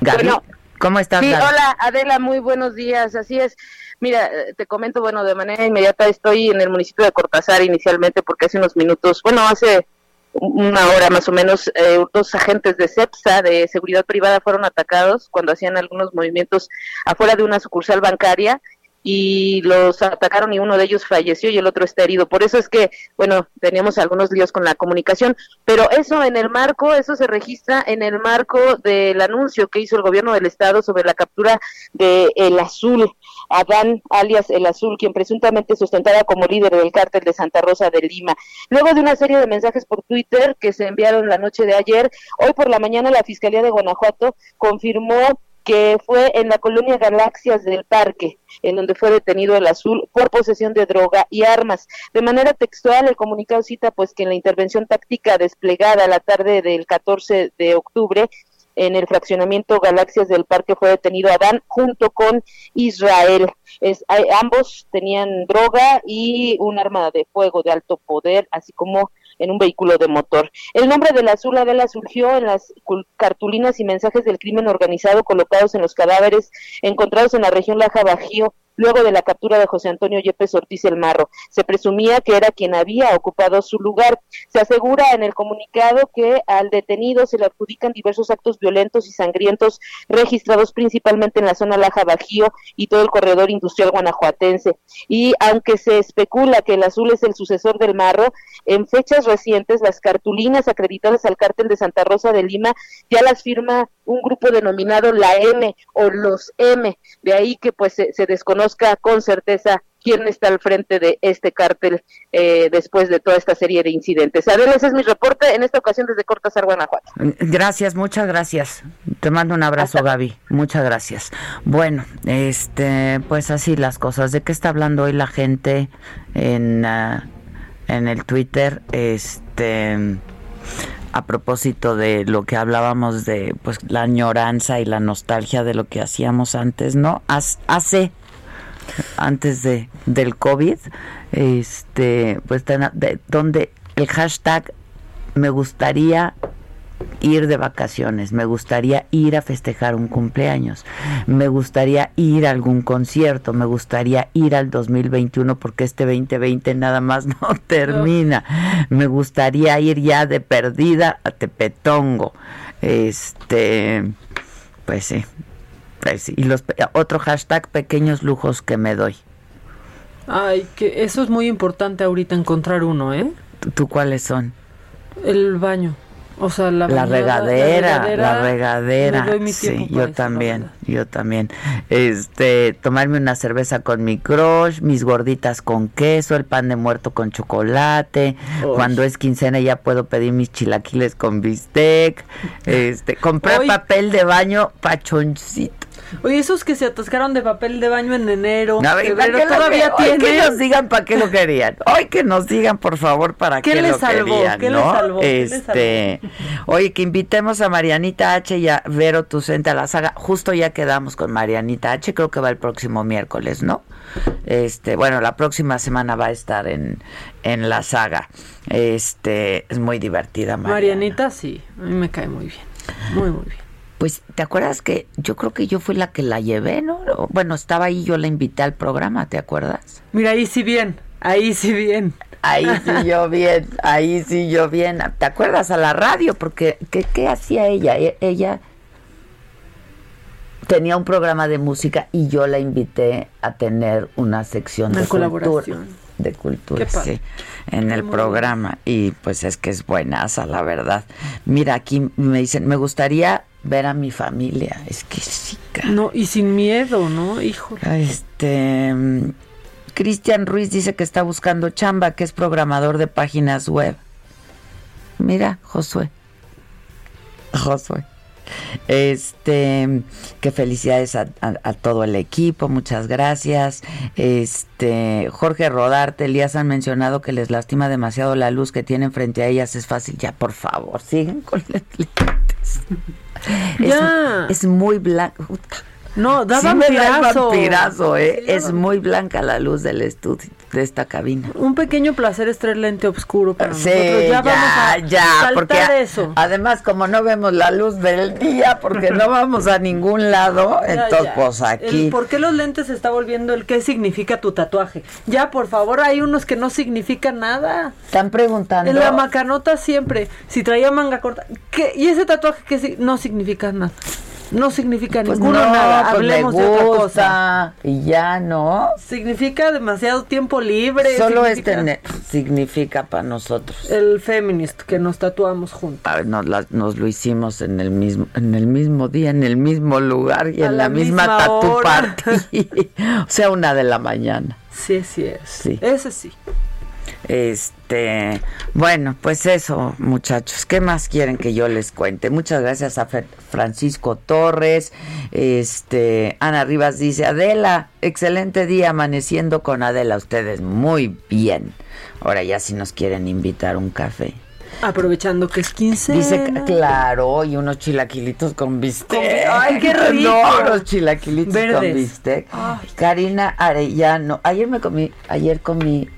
Gaby. ¿Cómo estás? Sí, hola Adela, muy buenos días. Así es. Mira, te comento, bueno, de manera inmediata estoy en el municipio de Cortázar inicialmente porque hace unos minutos, bueno, hace una hora más o menos, eh, dos agentes de CEPSA de seguridad privada fueron atacados cuando hacían algunos movimientos afuera de una sucursal bancaria y los atacaron y uno de ellos falleció y el otro está herido. Por eso es que, bueno, teníamos algunos líos con la comunicación, pero eso en el marco, eso se registra en el marco del anuncio que hizo el gobierno del estado sobre la captura de El Azul, Adán alias El Azul, quien presuntamente sustentaba como líder del cártel de Santa Rosa de Lima. Luego de una serie de mensajes por Twitter que se enviaron la noche de ayer, hoy por la mañana la Fiscalía de Guanajuato confirmó que fue en la colonia Galaxias del Parque, en donde fue detenido el azul por posesión de droga y armas. De manera textual, el comunicado cita pues que en la intervención táctica desplegada la tarde del 14 de octubre en el fraccionamiento Galaxias del Parque fue detenido Adán junto con Israel. Es, ambos tenían droga y un arma de fuego de alto poder, así como en un vehículo de motor. El nombre de la azul Adela surgió en las cartulinas y mensajes del crimen organizado colocados en los cadáveres encontrados en la región Laja Bajío luego de la captura de José Antonio Yepes Ortiz el Marro. Se presumía que era quien había ocupado su lugar. Se asegura en el comunicado que al detenido se le adjudican diversos actos violentos y sangrientos registrados principalmente en la zona Laja Bajío y todo el corredor industrial guanajuatense. Y aunque se especula que el azul es el sucesor del Marro, en fechas recientes las cartulinas acreditadas al cártel de Santa Rosa de Lima ya las firma un grupo denominado la M o los M, de ahí que pues se, se desconozca con certeza quién está al frente de este cártel eh, después de toda esta serie de incidentes. Adela, ese es mi reporte en esta ocasión desde Cortázar, Guanajuato. Gracias, muchas gracias. Te mando un abrazo, Gaby. Muchas gracias. Bueno, este, pues así las cosas. ¿De qué está hablando hoy la gente en, ah, en el Twitter? Este a propósito de lo que hablábamos de pues la añoranza y la nostalgia de lo que hacíamos antes, ¿no? Hace antes de del COVID, este pues de, donde el hashtag me gustaría ir de vacaciones, me gustaría ir a festejar un cumpleaños, me gustaría ir a algún concierto, me gustaría ir al 2021 porque este 2020 nada más no termina, me gustaría ir ya de perdida a Tepetongo, este, pues sí, pues sí. Y los otro hashtag pequeños lujos que me doy. Ay, que eso es muy importante ahorita encontrar uno, ¿eh? ¿Tú cuáles son? El baño. O sea, la, regadera, la regadera, sí, yo también, yo también. Este, tomarme una cerveza con mi crush, mis gorditas con queso, el pan de muerto con chocolate. Cuando es quincena ya puedo pedir mis chilaquiles con bistec. Este, comprar papel de baño pachoncito. Oye, esos que se atascaron de papel de baño en enero, todavía tienen. que nos digan para qué lo querían. Hoy que nos digan, por favor, para qué, lo querían, ¿Qué ¿no? salvó? Este, oye, que invitemos a Marianita H y a Vero Tucente a la saga. Justo ya quedamos con Marianita H, creo que va el próximo miércoles, ¿no? Este, bueno, la próxima semana va a estar en, en la saga. Este, es muy divertida, Marianita, sí, a mí me cae muy bien. Muy, muy bien. Pues, ¿te acuerdas que yo creo que yo fui la que la llevé, ¿no? Bueno, estaba ahí, yo la invité al programa, ¿te acuerdas? Mira, ahí sí bien, ahí sí bien. Ahí sí yo bien, ahí sí yo bien. ¿Te acuerdas a la radio? Porque, ¿qué, qué hacía ella? E, ella tenía un programa de música y yo la invité a tener una sección de cultura de cultura, sí, en el programa. Y pues es que es buenaza, la verdad. Mira, aquí me dicen, me gustaría ver a mi familia. Es que sí, No, y sin miedo, ¿no? Hijo. Este. Cristian Ruiz dice que está buscando chamba, que es programador de páginas web. Mira, Josué. Josué. Este, que felicidades a, todo el equipo, muchas gracias. Este, Jorge Rodarte, Elías han mencionado que les lastima demasiado la luz que tienen frente a ellas, es fácil, ya por favor, siguen con las lentes. Ya. Es, muy blanco. No, da vampirazo. ¿eh? es muy blanca la luz del estudio de esta cabina. Un pequeño placer es traer lente oscuro para sí, Ya, vamos a ya, porque eso. además como no vemos la luz del día, porque no vamos a ningún lado, entonces pues aquí. ¿Por qué los lentes se está volviendo el qué significa tu tatuaje? Ya, por favor, hay unos que no significan nada. Están preguntando. En la macanota siempre, si traía manga corta, ¿qué? ¿y ese tatuaje qué no significa nada? No significa pues ninguno nada. Pues Hablemos de otra cosa. Y ya, ¿no? Significa demasiado tiempo libre. Solo este significa para nosotros. El feminist que nos tatuamos juntos. nos, lo hicimos en el mismo en el mismo día, en el mismo lugar y en la, misma, tatu party. o sea, una de la mañana. Sí, sí es. Sí. Ese sí. Este, bueno, pues eso, muchachos. ¿Qué más quieren que yo les cuente? Muchas gracias a Francisco Torres. Este, Ana Rivas dice, Adela, excelente día amaneciendo con Adela. Ustedes muy bien. Ahora ya si nos quieren invitar un café. Aprovechando que es 15. Dice, claro, y unos chilaquilitos con bistec. Ay, qué rico. No, unos chilaquilitos con bistec. Karina Arellano. Ayer me comí, ayer comí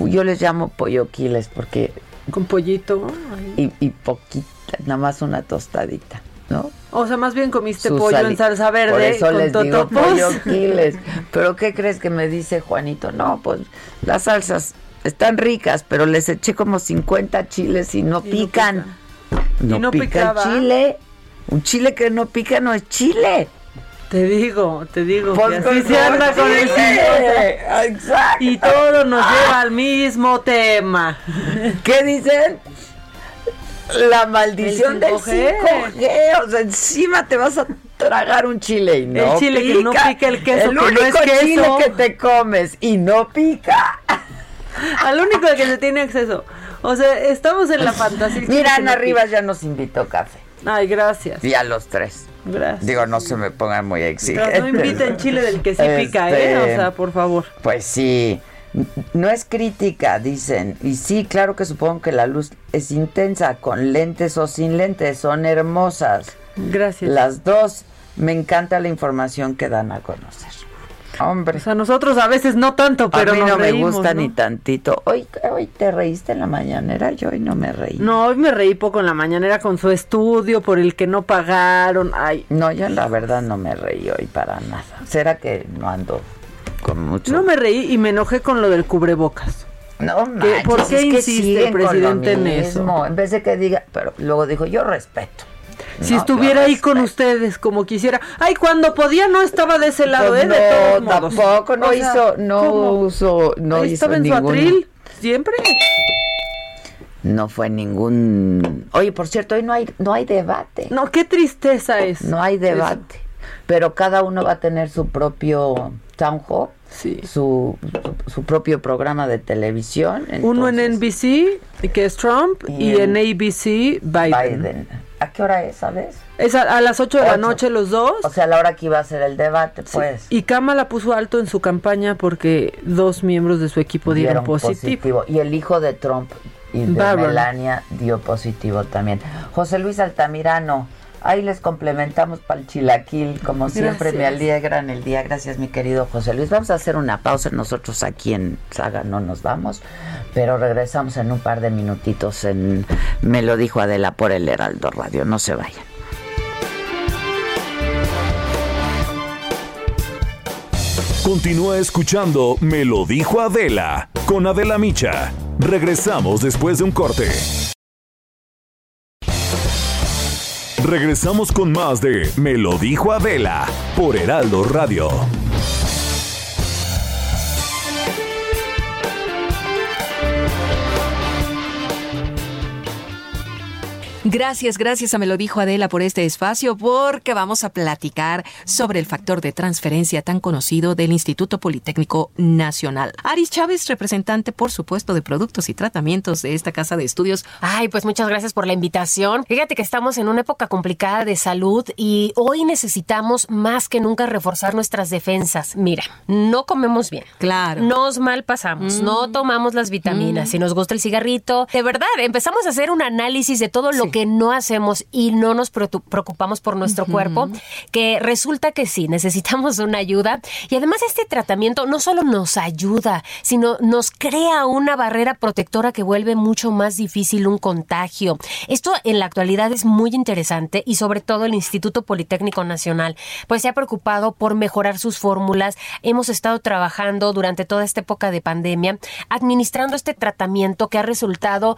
yo les llamo polloquiles porque... Con pollito. Y, y poquita, nada más una tostadita, ¿no? O sea, más bien comiste pollo en salsa verde. Por eso les digo polloquiles. Pero ¿qué crees que me dice Juanito? No, pues las salsas están ricas, pero les eché como 50 chiles y no pican. No, no, pica chile. Un chile que no pica no es chile. Te digo, te digo. Así se anda con el Exacto. Y todo nos lleva al mismo tema. ¿Qué dicen? La maldición del 5G. O sea, encima te vas a tragar un chile y no El chile que no pica el queso, el único no es chile que te comes y no pica. Al único que se tiene acceso. O sea, estamos en la fantasía. Mira, Ana Rivas ya nos invitó café. Ay, gracias. Y a los tres. Gracias. Digo, no se me pongan muy exigentes. no inviten chile del que sí pica, ¿eh? O este, sea, por favor. Pues sí. No es crítica, dicen. Y sí, claro que supongo que la luz es intensa, con lentes o sin lentes, son hermosas. Gracias. Las dos. Me encanta la información que dan a conocer. Hombre. O sea, nosotros a veces no tanto, pero a mí no me gusta ni tantito. Hoy, hoy te reíste en la mañanera, yo hoy no me reí. No, hoy me reí poco en la mañanera con su estudio por el que no pagaron. Ay. No, yo la verdad no me reí hoy para nada. ¿Será que no ando con mucho? No me reí y me enojé con lo del cubrebocas. No manches, ¿Por qué insiste el presidente en eso? En vez de que diga, pero luego dijo, yo respeto. Si estuviera ahí con ustedes como quisiera. Ay, cuando podía no estaba de ese lado, pues ¿eh? De no, tampoco, no hizo, no usó, no hizo estaba en su atril, siempre. No fue ningún. Oye, por cierto, hoy no hay, no hay debate. No, qué tristeza es. No hay debate. Pero cada uno va a tener su propio town hall, sí. su, su, propio programa de televisión. Uno en NBC, que es Trump, y, en, ABC, Biden. ¿A qué hora es, sabes? Es a, las 8 de la noche los dos. O sea, a la hora que iba a ser el debate, pues. Y Kamala puso alto en su campaña porque dos miembros de su equipo dieron, positivo. Y el hijo de Trump y de Melania dio positivo también. José Luis Altamirano, ahí les complementamos para el chilaquil, como siempre me alegran el día. Gracias, mi querido José Luis. Vamos a hacer una pausa nosotros aquí en Saga, no nos vamos pero regresamos en un par de minutitos en Me lo dijo Adela por el Heraldo Radio. No se vayan. Continúa escuchando Me lo dijo Adela con Adela Micha. Regresamos después de un corte. Regresamos con más de Me lo dijo Adela por Heraldo Radio. Gracias, gracias a Me lo dijo Adela por este espacio, porque vamos a platicar sobre el factor de transferencia tan conocido del Instituto Politécnico Nacional. Aris Chávez, representante, por supuesto, de productos y tratamientos de esta casa de estudios. Ay, pues muchas gracias por la invitación. Fíjate que estamos en una época complicada de salud y hoy necesitamos más que nunca reforzar nuestras defensas. Mira, no comemos bien. Claro. Nos malpasamos, mm. no tomamos las vitaminas. Mm. Si nos gusta el cigarrito, de verdad, empezamos a hacer un análisis de todo lo que no hacemos y no nos preocupamos por nuestro cuerpo, que resulta que sí, necesitamos una ayuda. Y además este tratamiento no solo nos ayuda, sino nos crea una barrera protectora que vuelve mucho más difícil un contagio. Esto en la actualidad es muy interesante y sobre todo el Instituto Politécnico Nacional pues se ha preocupado por mejorar sus fórmulas. Hemos estado trabajando durante toda esta época de pandemia administrando este tratamiento que ha resultado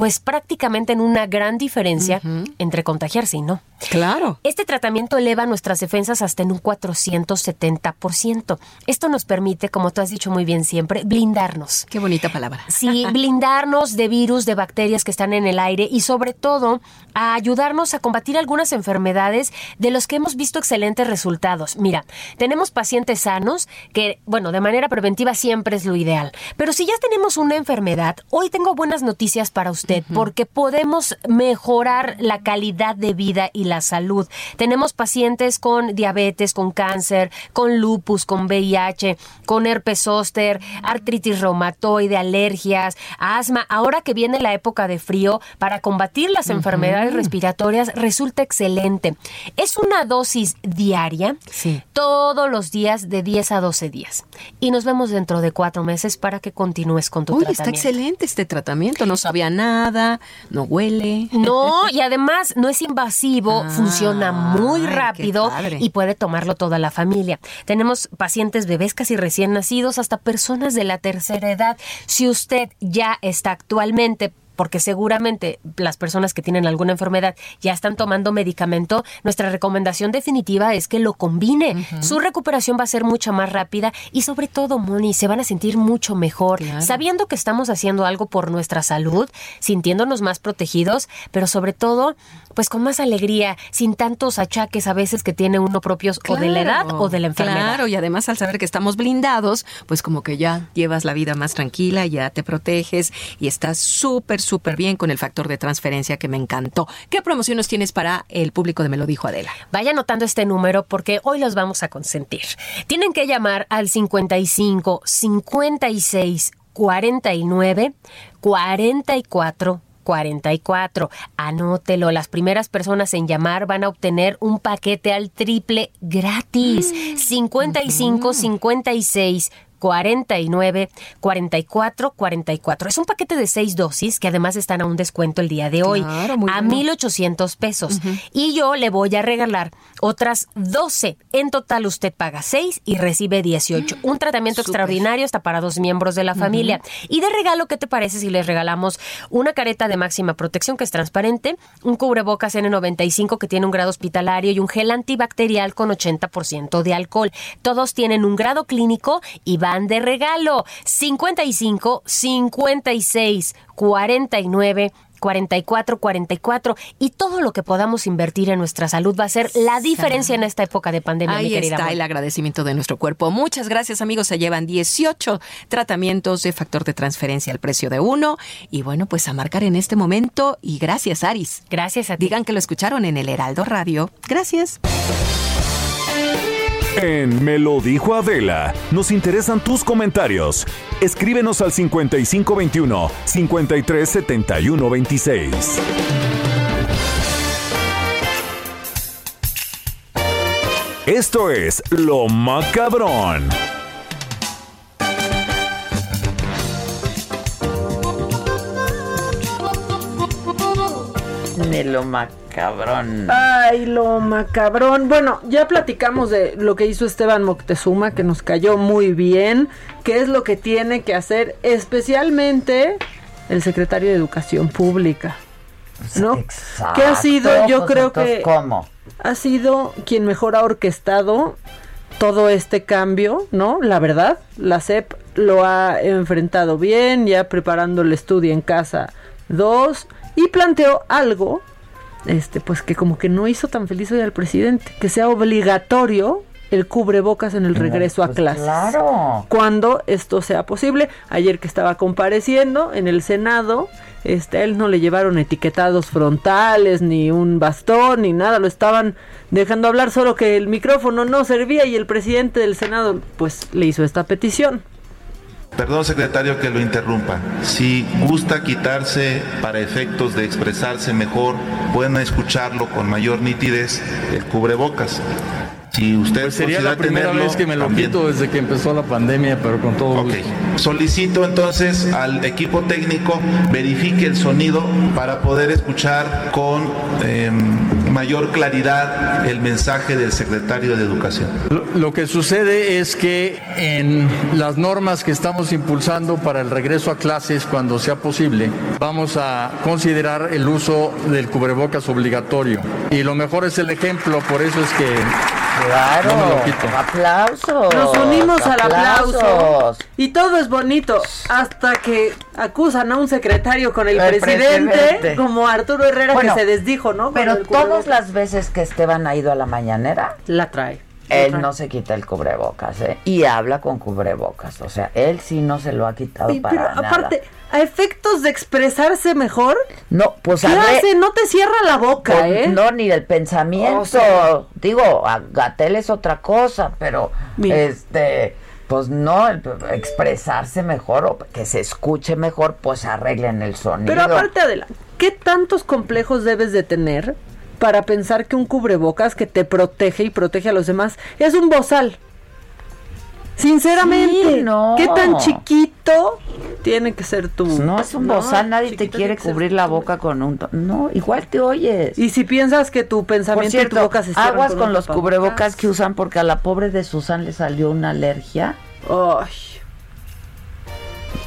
pues prácticamente en una gran diferencia entre contagiarse y no. Claro. Este tratamiento eleva nuestras defensas hasta en un 470%. Esto nos permite, como tú has dicho muy bien siempre, blindarnos. Qué bonita palabra. Sí, blindarnos de virus, de bacterias que están en el aire y sobre todo a ayudarnos a combatir algunas enfermedades de los que hemos visto excelentes resultados. Mira, tenemos pacientes sanos que, bueno, de manera preventiva siempre es lo ideal. Pero si ya tenemos una enfermedad, hoy tengo buenas noticias para usted porque podemos mejorar la calidad de vida y la salud. Tenemos pacientes con diabetes, con cáncer, con lupus, con VIH, con herpes zóster, artritis reumatoide, alergias, asma. Ahora que viene la época de frío, para combatir las enfermedades respiratorias resulta excelente. Es una dosis diaria, todos los días de 10 a 12 días. Y nos vemos dentro de cuatro meses para que continúes con tu Uy, tratamiento. Está excelente este tratamiento, no sabía nada, no huele. No, y además no es invasivo, Ah, funciona muy rápido y puede tomarlo toda la familia. Tenemos pacientes bebés casi recién nacidos hasta personas de la tercera edad. Si usted ya está actualmente porque seguramente las personas que tienen alguna enfermedad ya están tomando medicamento, nuestra recomendación definitiva es que lo combine. Su recuperación va a ser mucho más rápida y sobre todo, Moni, se van a sentir mucho mejor, sabiendo que estamos haciendo algo por nuestra salud, sintiéndonos más protegidos, pero sobre todo, pues con más alegría, sin tantos achaques a veces que tiene uno propios o de la edad o de la enfermedad. Claro, y además al saber que estamos blindados, pues como que ya llevas la vida más tranquila, ya te proteges y estás súper, súper bien con el factor de transferencia que me encantó. ¿Qué promociones tienes para el público de Me lo dijo Adela? Vaya anotando este número porque hoy los vamos a consentir. Tienen que llamar al 55 56 49 44 44. Anótelo, las primeras personas en llamar van a obtener un paquete al triple gratis. 55 56 49 44 44. Es un paquete de seis dosis que además están a un descuento el día de hoy a 1800 pesos. Y yo le voy a regalar otras 12. En total usted paga 6 y recibe 18. Un tratamiento extraordinario hasta para dos miembros de la familia. Y de regalo, ¿qué te parece si les regalamos una careta de máxima protección que es transparente, un cubrebocas N95 que tiene un grado hospitalario y un gel antibacterial con 80% de alcohol? Todos tienen un grado clínico y va de regalo. 55 56 49 44 44 y todo lo que podamos invertir en nuestra salud va a ser la diferencia en esta época de pandemia. Ahí está el agradecimiento de nuestro cuerpo. Muchas gracias amigos, se llevan 18 tratamientos de factor de transferencia al precio de uno y bueno, pues a marcar en este momento y gracias Aris. Gracias a ti. Digan que lo escucharon en el Heraldo Radio. Gracias. En Me lo dijo Adela, nos interesan tus comentarios. Escríbenos al 5521 537126. Esto es Lo Macabrón. Me lo macabrón cabrón. Ay, lo macabrón. Bueno, ya platicamos de lo que hizo Esteban Moctezuma, que nos cayó muy bien. ¿Qué es lo que tiene que hacer especialmente el secretario de Educación Pública? ¿No? Exacto. Que ha sido, yo pues, creo que... ¿Cómo? Ha sido quien mejor ha orquestado todo este cambio, ¿no? La verdad, la CEP lo ha enfrentado bien, ya preparando el estudio en casa 2 y planteó algo este, pues que como que no hizo tan feliz hoy al presidente, que sea obligatorio el cubrebocas en el regreso a pues clases. Claro. Cuando esto sea posible. Ayer que estaba compareciendo en el Senado, este, él no le llevaron etiquetados frontales, ni un bastón, ni nada, lo estaban dejando hablar, solo que el micrófono no servía y el presidente del Senado pues le hizo esta petición. Perdón, secretario, que lo interrumpa. Si gusta quitarse para efectos de expresarse mejor, pueden escucharlo con mayor nitidez el cubrebocas. Si usted pues sería la primera vez que me lo quito desde que empezó la pandemia, pero con todo okay. Solicito entonces al equipo técnico verifique el sonido para poder escuchar con em, mayor claridad el mensaje del secretario de Educación. lo que sucede es que en las normas que estamos impulsando para el regreso a clases cuando sea posible, vamos a considerar el uso del cubrebocas obligatorio. Y lo mejor es el ejemplo, por eso es que Claro. Aplausos. Nos unimos al aplauso. Y todo es bonito hasta que acusan a un secretario con el, presidente, como Arturo Herrera que se desdijo, ¿no? pero todas las veces que Esteban ha ido a la mañanera, la trae. Él no se quita el cubrebocas, ¿eh? Y habla con cubrebocas. O sea, él sí no se lo ha quitado para pero, nada. Aparte, a efectos de expresarse mejor. No, pues ¿Qué hace? No te cierra la boca, pues, ¿eh? No, ni del pensamiento. Digo, a Gatel es otra cosa, pero este pues no, expresarse mejor o que se escuche mejor, pues arreglen el sonido. Pero aparte, Adela, ¿qué tantos complejos debes de tener para pensar que un cubrebocas que te protege y protege a los demás es un bozal? Sinceramente, no. ¿qué tan chiquito tiene que ser tú? No es un bozal, nadie te quiere cubrir la boca con un... No, igual te oyes. Y si piensas que tu pensamiento y tu boca se aguas con, los cubrebocas que usan porque a la pobre de Susan le salió una alergia. Ay.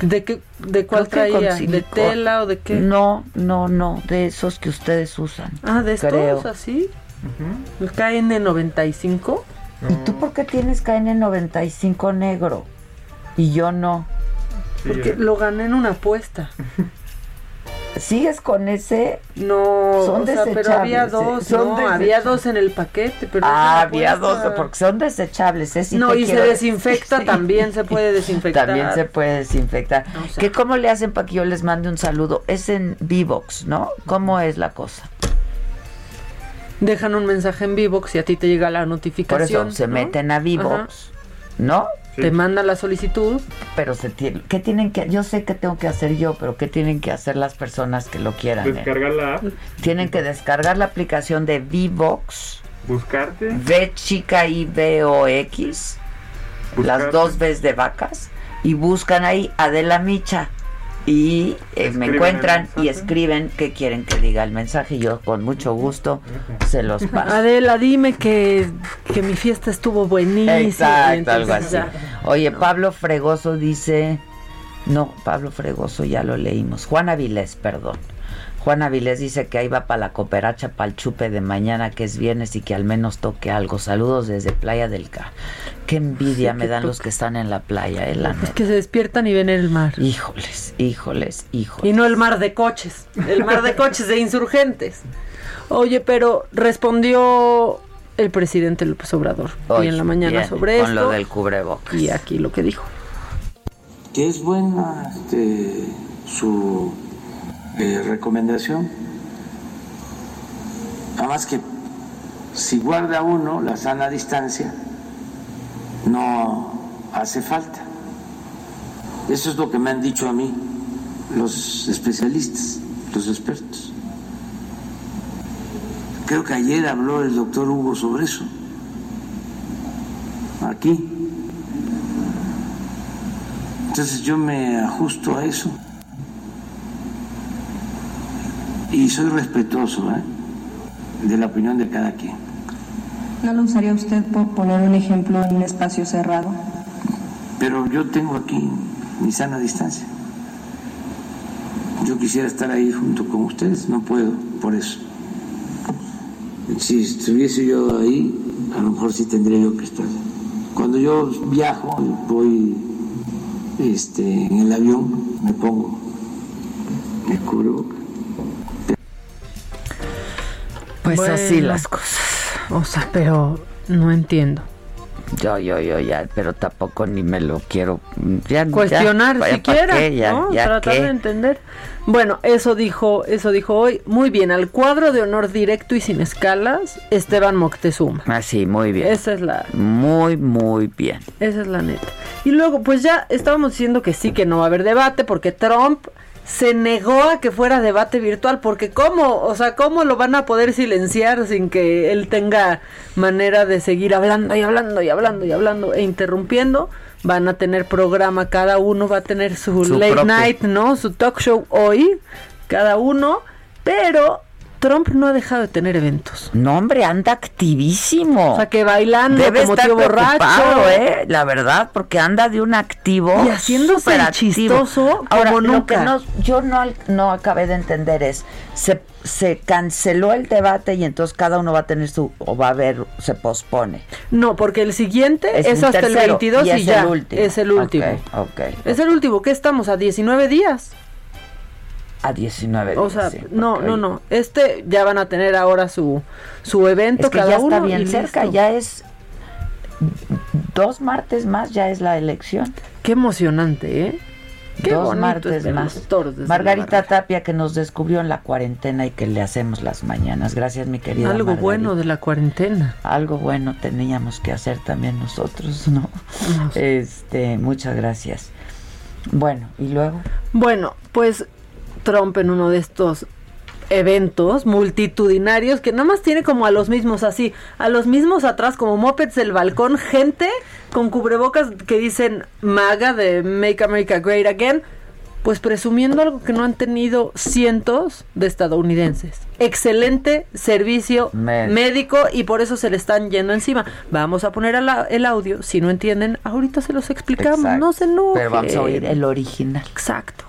¿De qué, de cuál traía? ¿De tela o de qué? No, no, no, de esos que ustedes usan. Ah, de estos, así. Uh -huh. KN95. ¿Y tú por qué tienes KN95 negro? Y yo no. Porque eh. lo gané en una apuesta. ¿Sigues con ese? No, son desechables. pero había dos, son no, había dos en el paquete, pero Ah, había dos, porque son desechables, ¿eh? no, y se desinfecta también, se puede desinfectar. También se puede desinfectar. O sea, ¿Qué cómo le hacen para que yo les mande un saludo? Es en Vivox, ¿no? ¿Cómo es la cosa? Dejan un mensaje en Vivox y a ti te llega la notificación. Por eso se ¿no? meten a Vivox, ¿no? te mandan la solicitud. Pero se tiene, ¿qué tienen que Yo sé que tengo que hacer yo, pero ¿qué tienen que hacer las personas que lo quieran? Eh? Descargar la app. Tienen que descargar la aplicación de Vivox. Buscarte. V chica I V O X. Las dos veces de vacas. Y buscan ahí Adela Micha y eh, me encuentran y escriben qué quieren que diga el mensaje y yo con mucho gusto se los paso. Adela, dime que, que mi fiesta estuvo buenísima. Exacto, algo así. Oye, Pablo Fregoso dice, no, Pablo Fregoso ya lo leímos, Juan Avilés, perdón. Juan Avilés dice que ahí va para la cooperacha, para el chupe de mañana, que es viernes y que al menos toque algo. Saludos desde Playa del Ca. Qué envidia me dan los que están en la playa, ¿eh? es que se despiertan y ven el mar. Híjoles, híjoles, híjoles. Y no el mar de coches, el mar de coches de insurgentes. Oye, pero respondió el presidente López Obrador hoy en la mañana sobre con esto. lo del cubrebocas. Y aquí lo que dijo. Que es buena este, su recomendación. Además que si guarda uno la sana distancia, no hace falta. Eso es lo que me han dicho a mí los especialistas, los expertos. Creo que ayer habló el doctor Hugo sobre eso, aquí. Entonces yo me ajusto a eso y soy respetuoso ¿eh? de la opinión de cada quien. ¿No lo usaría usted por poner un ejemplo en un espacio cerrado? Pero yo tengo aquí mi sana distancia. Yo quisiera estar ahí junto con ustedes, no puedo, por eso. Si estuviese yo ahí, a lo mejor sí tendría yo que estar. Cuando yo viajo, voy este, en el avión, me pongo el cubrebocas. Pues así las cosas. O sea, pero no entiendo. Yo, yo, yo, ya, pero tampoco ni me lo quiero ya, cuestionar ya, siquiera, qué, ya, ¿no? ya Tratar qué. de entender. Bueno, eso dijo, eso dijo hoy. Muy bien, al cuadro de honor directo y sin escalas, Esteban Moctezuma. Ah, sí, muy bien. Esa es la, Muy, muy bien. esa es la neta. Y luego, pues ya estábamos diciendo que sí, que no va a haber debate, porque Trump se negó a que fuera debate virtual, porque cómo, o sea, cómo lo van a poder silenciar sin que él tenga manera de seguir hablando y hablando y hablando y hablando e interrumpiendo. Van a tener programa, cada uno va a tener su, Su late propio. night, ¿no? Su talk show hoy, cada uno, pero Trump no ha dejado de tener eventos. No, hombre, anda activísimo. O sea, que bailando Debe como estar tío borracho. ¿eh? La verdad, porque anda de un activo. Y haciéndose el chistoso Ahora, como lo nunca. que no, yo no, no acabé de entender es, se, se canceló el debate y entonces cada uno va a tener su, o va a haber, se pospone. No, porque el siguiente es, hasta el tercero, 22 y, es ya. el último. Es el último. Es el último. ¿Qué estamos? ¿A 19 días? A 19 O días, sea, sí, no, no, no. Este ya van a tener ahora su, su evento Es que cada ya uno. está bien cerca, listo. ya es dos martes más, ya es la elección. Qué emocionante, ¿eh? Qué dos martes más. Margarita. Tapia que nos descubrió en la cuarentena y que le hacemos las mañanas. Gracias, mi querida. Algo Margarita. bueno de la cuarentena. Algo bueno teníamos que hacer también nosotros, ¿no? Este, muchas gracias. Bueno, y luego. Bueno, pues Trump en uno de estos eventos multitudinarios que nada más tiene como a los mismos así, a los mismos atrás como mopeds del balcón, gente con cubrebocas que dicen MAGA de Make America Great Again, pues presumiendo algo que no han tenido cientos de estadounidenses. Excelente servicio Médico. médico y por eso se le están yendo encima. Vamos a poner la- el audio, si no entienden, ahorita se los explicamos, Exacto. no se enojen. Pero vamos a oír el original. Exacto.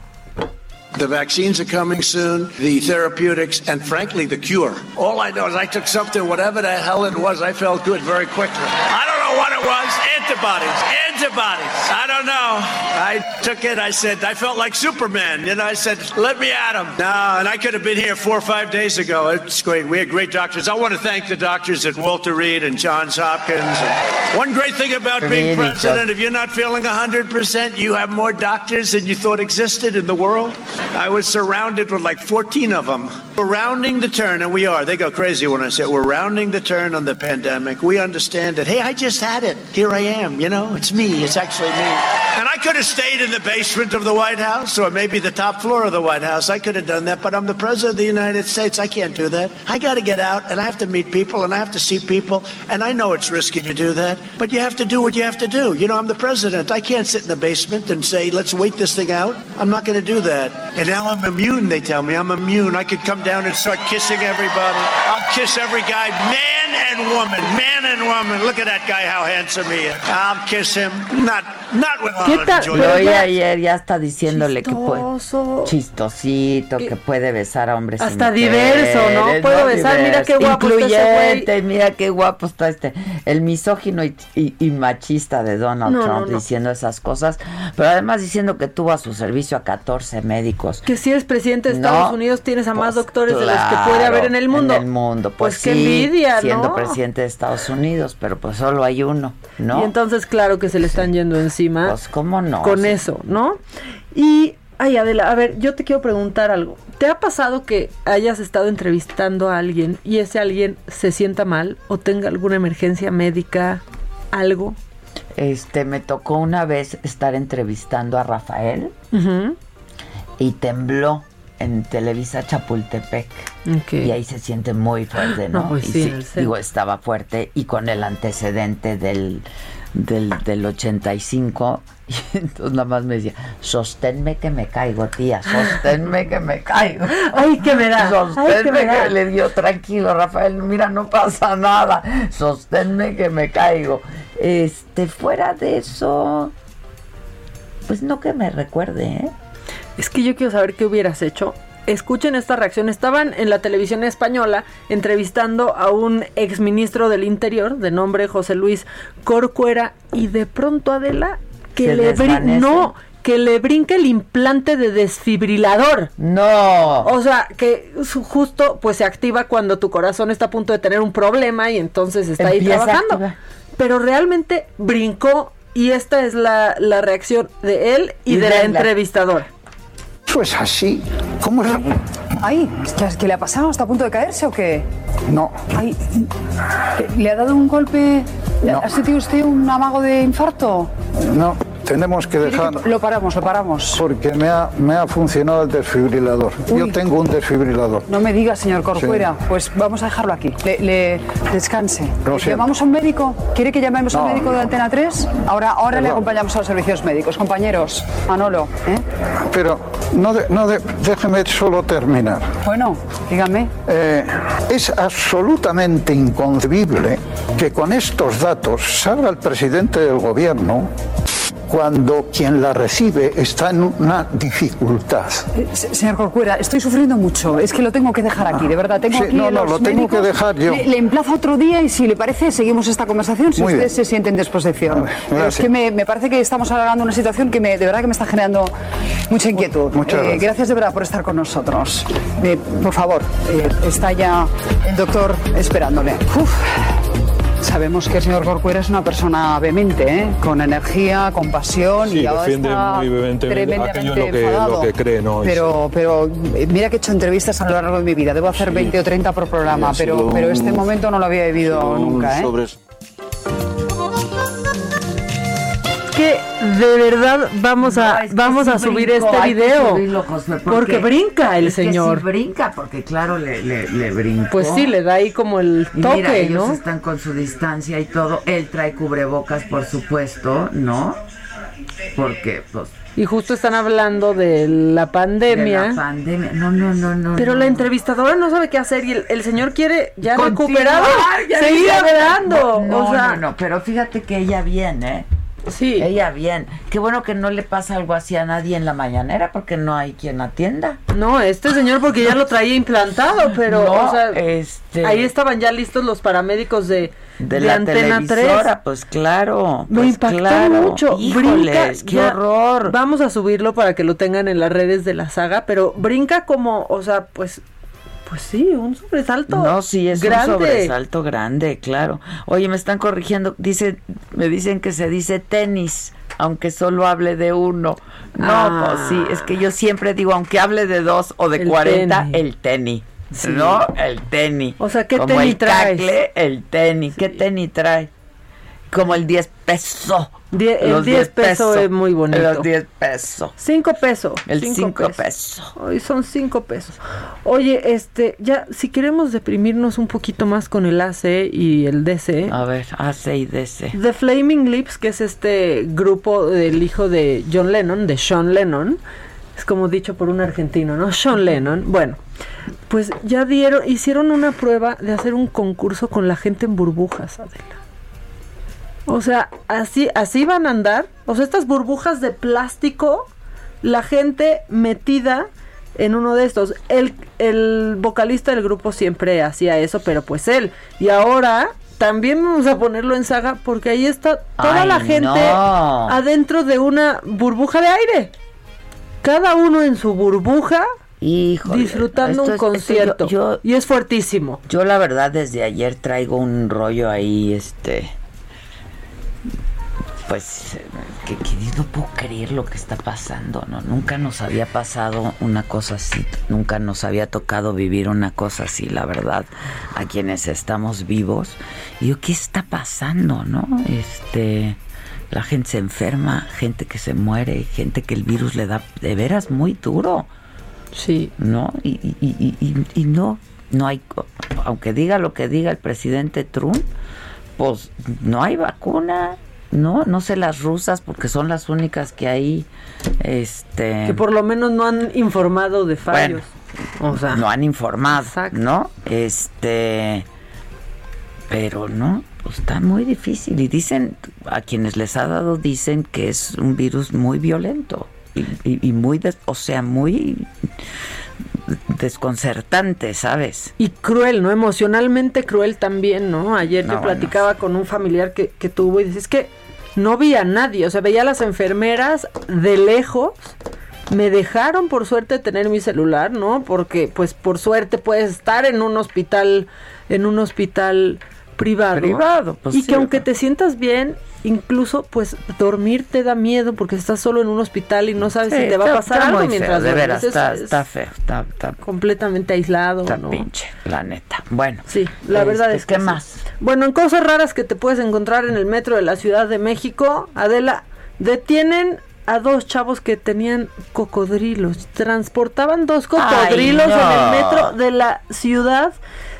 The vaccines are coming soon, the therapeutics, and frankly, the cure. All I know is I took something, whatever the hell it was, I felt good very quickly. I don't know what it was. Antibodies. Antibodies. I don't know. I took it. I said, I felt like Superman. You know, I said, let me at him. No, and I could have been here four or five days ago. It's great. We had great doctors. I want to thank the doctors at Walter Reed and Johns Hopkins. And one great thing about being president, if you're not feeling 100%, you have more doctors than you thought existed in the world. I was surrounded with like 14 of them. We're rounding the turn, and we are. They go crazy when I say it. we're rounding the turn on the pandemic. We understand that, hey, I just had it. Here I am, you know, it's me. me. It's actually me. And I could have stayed in the basement of the White House or maybe the top floor of the White House. I could have done that, but I'm the president of the United States. I can't do that. I got to get out and I have to meet people and I have to see people. And I know it's risky to do that, but you have to do what you have to do. You know, I'm the president. I can't sit in the basement and say, let's wait this thing out. I'm not going to do that. And now I'm immune, they tell me. I'm immune. I could come down and start kissing everybody. I'll kiss every guy, man and woman, man and woman. Look at that guy, how handsome he is. I'll kiss him. Not, not with ¿Qué tal? Lo oí ayer, ya está diciéndole que puede. Chistosito, que, puede besar a hombres. Hasta diverso, ¿no? Puedo besar, mira qué guapo Incluyente, está mira qué guapo está este. El misógino y, machista de Donald Trump diciendo esas cosas. Pero además diciendo que tuvo a su servicio a 14 médicos. Que si eres presidente de Estados Unidos tienes a más pues doctores de los que puede haber en el mundo. En el mundo, pues, pues qué envidia, Siendo presidente de Estados Unidos, pero pues solo hay uno, ¿no? Y entonces, claro que se le están yendo encima. Pues cómo no. Con eso, ¿no? Y, ay Adela, a ver, yo te quiero preguntar algo. ¿Te ha pasado que hayas estado entrevistando a alguien y ese alguien se sienta mal o tenga alguna emergencia médica, algo? Este, me tocó una vez estar entrevistando a Rafael y tembló en Televisa Chapultepec. Y ahí se siente muy fuerte, ¿no? pues sí, digo, estaba fuerte y con el antecedente del, del, del 85 y entonces nada más me decía, sosténme que me caigo, tía, sosténme que me caigo. Ay, que me da. Sosténme que, le dio tranquilo, Rafael, mira, no pasa nada. Sosténme que me caigo. Este, fuera de eso, pues no que me recuerde, ¿eh? Es que yo quiero saber qué hubieras hecho escuchen esta reacción. Estaban en la televisión española entrevistando a un exministro del Interior de nombre José Luis Corcuera y de pronto Adela que le no que le brinque el implante de desfibrilador. No. O sea, que justo pues se activa cuando tu corazón está a punto de tener un problema y entonces está ahí trabajando. Pero realmente brincó y esta es la, reacción de él y, de, la entrevistadora. Eso es así. ¿Cómo es? Ay, ¿qué le ha pasado? ¿Está a punto de caerse o qué? No. Ay, ¿le ha dado un golpe? ¿Ha sentido usted un amago de infarto? No tenemos que dejar... Lo paramos, lo paramos. Porque me ha, me ha funcionado el desfibrilador. Yo tengo un desfibrilador. No me diga, señor Corcuera. Pues vamos a dejarlo aquí. Le, descanse. ¿Llamamos a un médico? ¿Quiere que llamemos a un médico de Antena 3? Ahora, ahora le acompañamos a los servicios médicos. Compañeros, Manolo. ¿eh? Pero no, no déjeme solo terminar. Bueno, dígame. Eh, es absolutamente inconcebible que con estos datos salga el presidente del gobierno cuando quien la recibe está en una dificultad. Eh, señor Corcuera, estoy sufriendo mucho. Es que lo tengo que dejar aquí, de verdad. Tengo no, no, lo tengo que dejar yo. Le, emplazo otro día y si le parece, seguimos esta conversación si usted se siente en disposición. es que me, parece que estamos alargando una situación que me, de verdad que me está generando mucha inquietud. Muchas eh, gracias. de verdad por estar con nosotros. Eh, por favor, está ya el doctor esperándole. Sabemos que el señor Corcuera es una persona vehemente, ¿eh? con energía, con pasión y ahora defiende muy vehementemente aquello lo que, lo que cree. ¿no? Pero, pero eh, mira que he hecho entrevistas a lo largo de mi vida. Debo hacer 20 o 30 por programa, pero, pero este momento no lo había vivido nunca. ¿eh? que de verdad vamos a vamos a subir este video porque, brinca el señor brinca porque claro le, le, brinca pues sí le da ahí como el toque mira, ellos están con su distancia y todo él trae cubrebocas por supuesto no porque pues y justo están hablando de la pandemia. De la pandemia. No, no, no, no. Pero la entrevistadora no sabe qué hacer y el, señor quiere ya recuperado seguir hablando. No, no, no, pero fíjate que ella viene. ¿eh? Sí. Ella bien. Qué bueno que no le pasa algo así a nadie en la mañanera porque no hay quien atienda. No, este señor porque ya lo traía implantado, pero este... ahí estaban ya listos los paramédicos de, de, la Antena 3. Pues claro. Me pues impactó mucho. brinca, qué horror. Vamos a subirlo para que lo tengan en las redes de la saga, pero brinca como, o sea, pues pues sí, un sobresalto. No, sí, es un sobresalto grande, claro. Oye, me están corrigiendo, dice, me dicen que se dice tenis, aunque solo hable de uno. No, ah. pues sí, es que yo siempre digo, aunque hable de dos o de cuarenta, el tenis. No, el tenis. O sea, ¿qué Como tenis el el tenis. ¿Qué tenis trae? Como el 10 peso. el 10 peso es muy bonito. Los 10 pesos. 5 pesos. El 5 pesos. Hoy son 5 pesos. Oye, este, ya, si queremos deprimirnos un poquito más con el AC y el DC. A ver, AC y DC. The Flaming Lips, que es este grupo del hijo de John Lennon, de Sean Lennon. Es como dicho por un argentino, ¿no? Sean Lennon. Bueno, pues ya dieron, hicieron una prueba de hacer un concurso con la gente en burbujas, Adela. O sea, así, así van a andar. O sea, estas burbujas de plástico, la gente metida en uno de estos. El, el vocalista del grupo siempre hacía eso, pero pues él. Y ahora también vamos a ponerlo en saga porque ahí está toda la gente adentro de una burbuja de aire. Cada uno en su burbuja. disfrutando un concierto. y es fuertísimo. Yo la verdad desde ayer traigo un rollo ahí, este pues que, no puedo creer lo que está pasando, ¿no? Nunca nos había pasado una cosa así, nunca nos había tocado vivir una cosa así, la verdad, a quienes estamos vivos. Y yo, ¿qué está pasando, no? Este, la gente se enferma, gente que se muere, gente que el virus le da de veras muy duro. Sí. ¿No? Y, y, y, y no, no hay, aunque diga lo que diga el presidente Trump, pues no hay vacuna, no, no sé las rusas porque son las únicas que hay, este... Que por lo menos no han informado de fallos. o sea, no han informado, ¿no? Este... Pero no, pues está muy difícil. Y dicen, a quienes les ha dado, dicen que es un virus muy violento. Y, muy, o sea, muy desconcertante, ¿sabes? Y cruel, ¿no? Emocionalmente cruel también, ¿no? Ayer yo platicaba con un familiar que, que tuvo y dices, que no vi a nadie, o sea, veía a las enfermeras de lejos. Me dejaron por suerte tener mi celular, ¿no? Porque pues por suerte puedes estar en un hospital en un hospital privado. Privado, pues Y que aunque te sientas bien, incluso pues dormir te da miedo porque estás solo en un hospital y no sabes si te va a pasar algo mientras de veras, está, feo, está, completamente aislado, está pinche, la neta. Bueno, sí, la verdad este, es que ¿qué más. Bueno, en cosas raras que te puedes encontrar en el metro de la Ciudad de México, Adela, detienen a dos chavos que tenían cocodrilos. Transportaban dos cocodrilos en el metro de la ciudad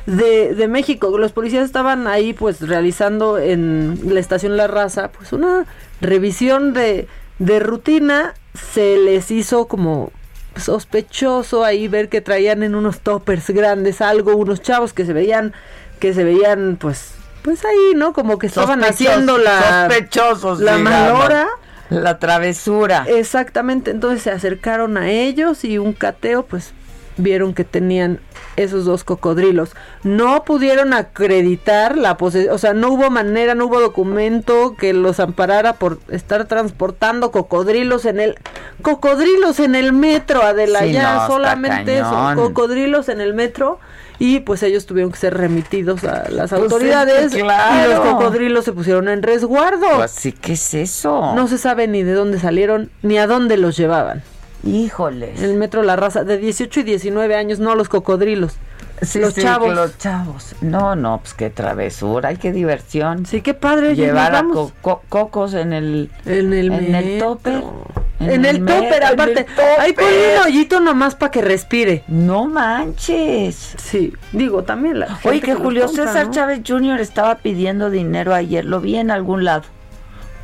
de, de, México. Los policías estaban ahí pues realizando en la estación La Raza pues una revisión de, de rutina. Se les hizo como sospechoso ahí ver que traían en unos toppers grandes algo, unos chavos que se veían, que se veían pues pues ahí, ¿no? Como que estaban haciendo la sospechosos, la malora la travesura. Exactamente, entonces se acercaron a ellos y un cateo, pues vieron que tenían esos dos cocodrilos. No pudieron acreditar la posesión, o sea, no hubo manera, no hubo documento que los amparara por estar transportando cocodrilos en el cocodrilos en el metro, Adela, ya solamente eso, cocodrilos en el metro y pues ellos tuvieron que ser remitidos a las pues autoridades y los cocodrilos se pusieron en resguardo. Así pues que es eso. No se sabe ni de dónde salieron ni a dónde los llevaban. Híjoles. el metro La Raza de 18 y 19 años, no los cocodrilos. los chavos. Los chavos. No, no, pues qué travesura, ay, qué diversión. Sí, qué padre. Llevar a cocos en el, en el, en el tope. En, el, topper, aparte. Ahí pone un hoyito nomás para que respire. No manches. Sí, digo, también la. Oye, que, Julio César Chávez Jr. estaba pidiendo dinero ayer. Lo vi en algún lado.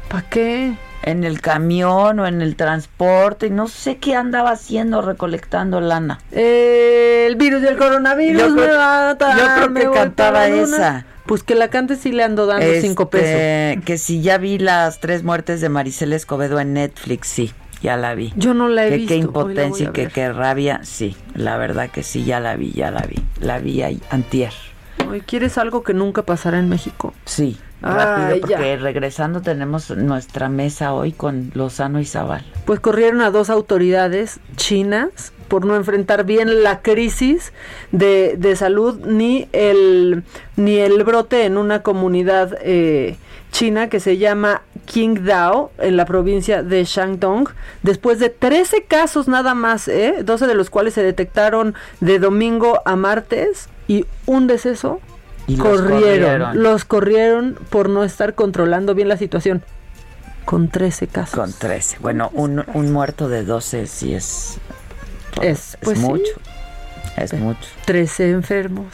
¿Para qué? En el camión o en el transporte. No sé qué andaba haciendo recolectando lana. el virus del coronavirus yo creo, Yo creo que cantaba esa. Pues que la cante sí le ando dando cinco pesos. Este, que si ya vi las tres muertes de Maricela Escobedo en Netflix, sí ya la vi. Yo no la he visto. Qué impotencia y que qué rabia, sí, la verdad que sí, ya la vi, ya la vi. La vi ahí, antier. ¿Quieres algo que nunca pasará en México? Sí, rápido, porque regresando tenemos nuestra mesa hoy con Lozano y Zaval. Pues corrieron a dos autoridades chinas por no enfrentar bien la crisis de, de salud ni el, ni el brote en una comunidad eh, china que se llama Qingdao, en la provincia de Shandong, después de 13 casos nada más, ¿eh? 12 de los cuales se detectaron de domingo a martes y un deceso corrieron, los corrieron por no estar controlando bien la situación. Con 13 casos. Con 13. Bueno, un, un muerto de 12 sí es, es, pues mucho. Es mucho. 13 enfermos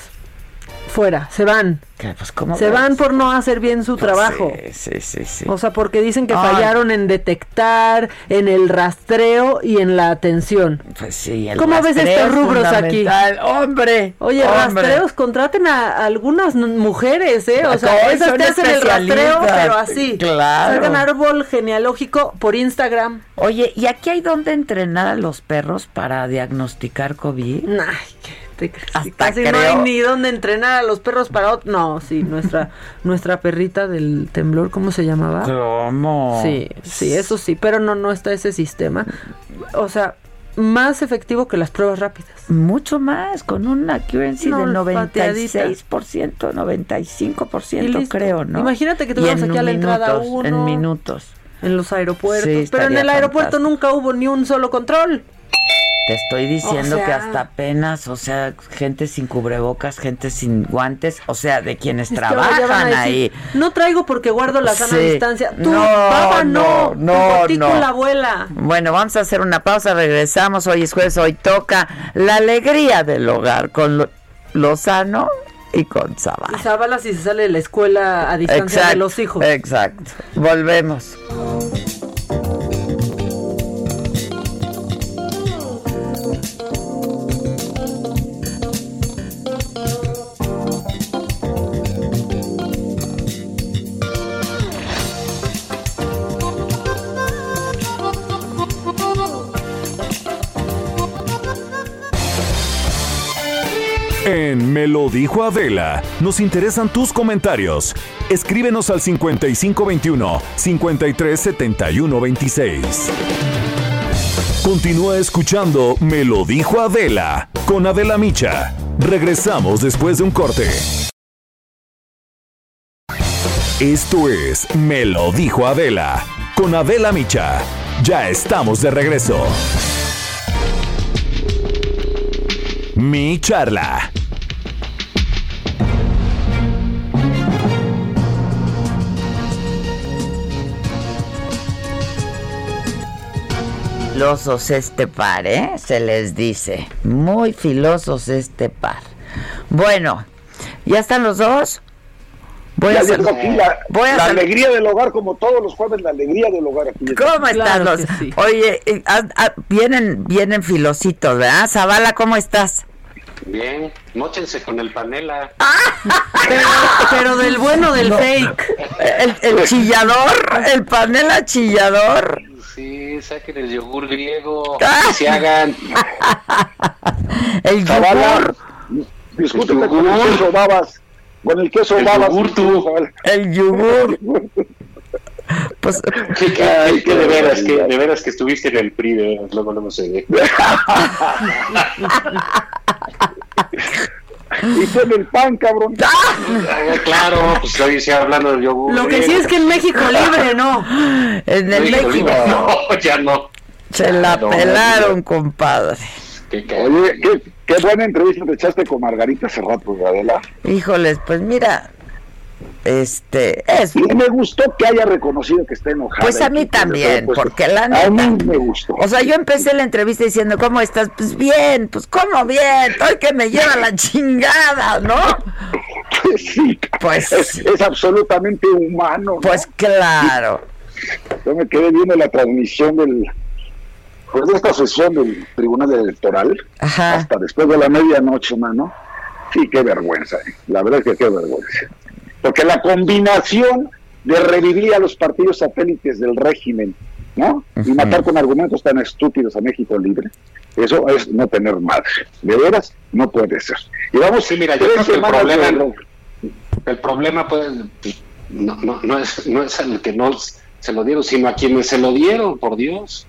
fuera, se van. Pues, se van por no hacer bien su pues trabajo. Sí, sí, sí, O sea, porque dicen que fallaron en detectar, en el rastreo y en la atención. Pues sí, el ¿Cómo ves estos rubros aquí? Hombre. Oye, rastreos, contraten a algunas mujeres, ¿eh? O sea, esas te hacen el rastreo, pero así. Claro. Salgan árbol genealógico por Instagram. Oye, ¿y aquí hay donde entrenar a los perros para diagnosticar COVID? Ay, qué casi no hay ni dónde entrenar a los perros para otro. No, sí, nuestra nuestra perrita del temblor, ¿cómo se llamaba? ¿Cómo? Sí, sí, eso sí, pero no no está ese sistema. O sea, más efectivo que las pruebas rápidas. Mucho más, con una accuracy no, del 96%, 95% creo, ¿no? Imagínate que tuviéramos aquí a la entrada uno. En minutos. En los aeropuertos. pero en el aeropuerto nunca hubo ni un solo control. Te estoy diciendo que hasta apenas, o sea, gente sin cubrebocas, gente sin guantes, o sea, de quienes trabajan ahí. No traigo porque guardo la sana distancia. Tú, no, baba, no, no, no. la abuela. Bueno, vamos a hacer una pausa, regresamos. Hoy es jueves, hoy toca la alegría del hogar con Lozano y con Zavala. Y Zavala si se sale de la escuela a distancia de los hijos. Exacto. Volvemos. En Me lo dijo Adela, nos interesan tus comentarios. Escríbenos al 5521 537126. Continúa escuchando Me lo dijo Adela con Adela Micha. Regresamos después de un corte. Esto es Me lo dijo Adela con Adela Micha. Ya estamos de regreso. Mi charla. Filosos este par, ¿eh? Se les dice. Muy filosos este par. Bueno, ¿ya están los dos? Voy a hacer aquí la, voy a la alegría del hogar, como todos los jueves, la alegría del hogar aquí. ¿Cómo están los? Oye, eh, ah, ah, vienen, vienen filositos, ¿verdad? Zavala, ¿cómo estás? Bien, mochense con el panela. pero, del bueno del fake. El, el chillador, el panela chillador. Sí, saquen el yogur griego y se hagan. el yogur. Discúlpeme con el queso babas. Con el queso el babas. Yogur, tú. El yogur. Pues, que, que, que, de veras, que de veras que estuviste en el PRI, de veras, luego no se ve. y con el pan, cabrón. Ah, claro, pues estoy hablando del yogur. Lo que sí es que en México libre, no. En el México, no, ya no. Se la pelaron, compadre. Oye, qué, qué, buena entrevista te echaste con Margarita hace rato, Adela. Híjoles, pues mira, este es y me gustó que haya reconocido que está enojada pues a mí también porque la neta, a mí me gustó. o sea yo empecé la entrevista diciendo cómo estás pues bien pues cómo bien estoy que me lleva la chingada no pues sí pues es, absolutamente humano pues claro. Yo me quedé viendo la transmisión del pues de esta sesión del tribunal electoral hasta después de la medianoche mano. Sí qué vergüenza ¿eh? la verdad es que qué vergüenza porque la combinación de revivir a los partidos satélites del régimen, ¿no? Y matar con argumentos tan estúpidos a México libre, eso es no tener madre. De veras, no puede ser. Y vamos, sí, mira, yo creo que el problema, el problema pues, no, no, no, es, no es el que no se lo dieron, sino a quienes se lo dieron, por Dios.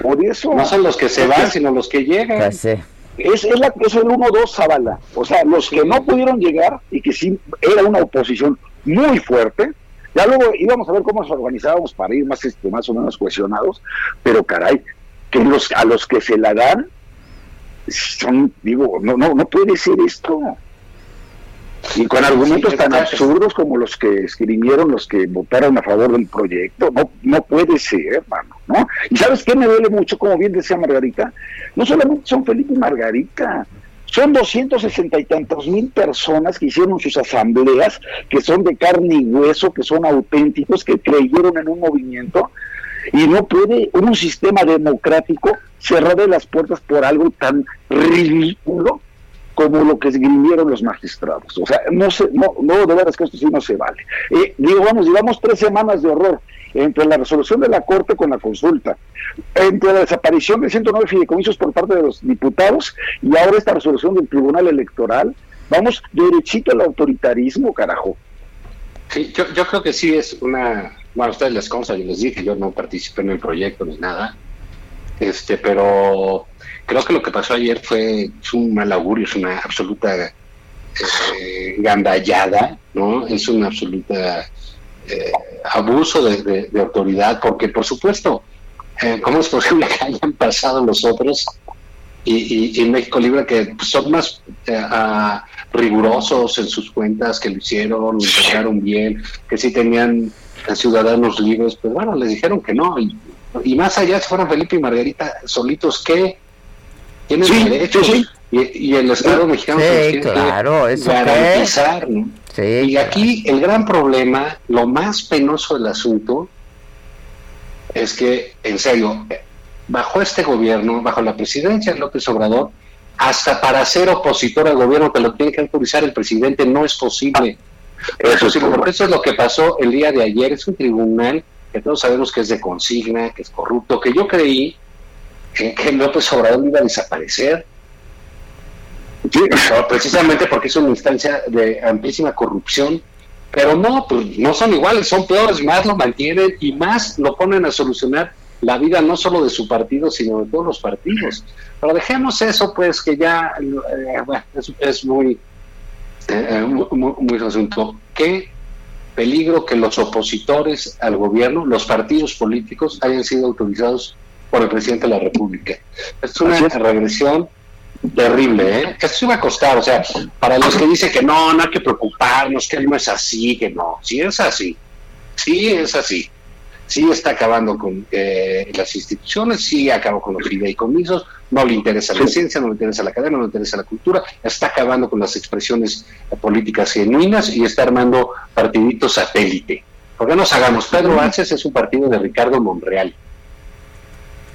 Por eso. No son los que se van, sino los que llegan. Pues sí es, es, la, es el 1-2 Zavala. O sea, los que no pudieron llegar y que sí era una oposición muy fuerte, ya luego íbamos a ver cómo nos organizábamos para ir más, este, más o menos cohesionados, pero caray, que los, a los que se la dan, son, digo, no, no, no puede ser esto. Y con argumentos tan absurdos como los que escribieron los que votaron a favor del proyecto. No, no puede ser, hermano, ¿no? Y ¿sabes qué me duele mucho? Como bien decía Margarita, no solamente son Felipe y Margarita, son 260 y tantos mil personas que hicieron sus asambleas, que son de carne y hueso, que son auténticos, que creyeron en un movimiento. Y no puede un sistema democrático cerrar las puertas por algo tan ridículo como lo que esgrimieron los magistrados. O sea, no, se, no, no, de veras que esto sí no se vale. Eh, digo, vamos, llevamos tres semanas de horror entre la resolución de la Corte con la consulta, entre la desaparición de 109 fideicomisos por parte de los diputados y ahora esta resolución del Tribunal Electoral. Vamos derechito al autoritarismo, carajo. Sí, yo, yo creo que sí es una... Bueno, ustedes les consta, yo les dije, yo no participé en el proyecto ni nada, este, pero creo que lo que pasó ayer fue un mal augurio, es una absoluta eh, gandallada, ¿no? Es una absoluta eh, abuso de, autoridad, porque por supuesto, eh, ¿cómo es posible que hayan pasado los otros y, México Libre que son más rigurosos en sus cuentas, que lo hicieron, lo hicieron bien, que sí tenían ciudadanos libres, pues bueno, les dijeron que no. Y, y más allá, si fueran Felipe y Margarita solitos, ¿qué? Tienen sí, derechos. Y, el Estado mexicano sí, claro, eso garantizar. y aquí el gran problema, lo más penoso del asunto, es que, en serio, bajo este gobierno, bajo la presidencia de López Obrador, hasta para ser opositor al gobierno que lo tiene que autorizar el presidente no es posible. Eso, sí, porque eso es lo que pasó el día de ayer. Es un tribunal que todos sabemos que es de consigna, que es corrupto, que yo creí que, que López Obrador iba a desaparecer. precisamente porque es una instancia de amplísima corrupción, pero no, pues no son iguales, son peores, más lo mantienen y más lo ponen a solucionar la vida no solo de su partido, sino de todos los partidos. Pero dejemos eso, pues que ya eh, es, muy, eh, muy, muy asunto. ¿Qué peligro que los opositores al gobierno, los partidos políticos, hayan sido autorizados por el presidente de la República. Es una regresión terrible, ¿eh? Esto iba a costar, o sea, para los que dicen que no, no hay que preocuparnos, que no es así, que no, sí es así, sí es así, sí está acabando con eh, las instituciones, sí acabó con los fideicomisos, no le interesa la ciencia, no le interesa la academia, no le interesa la cultura, está acabando con las expresiones políticas genuinas y está armando partiditos satélite. ¿Por qué nos hagamos? Pedro Ángel es un partido de Ricardo Monreal.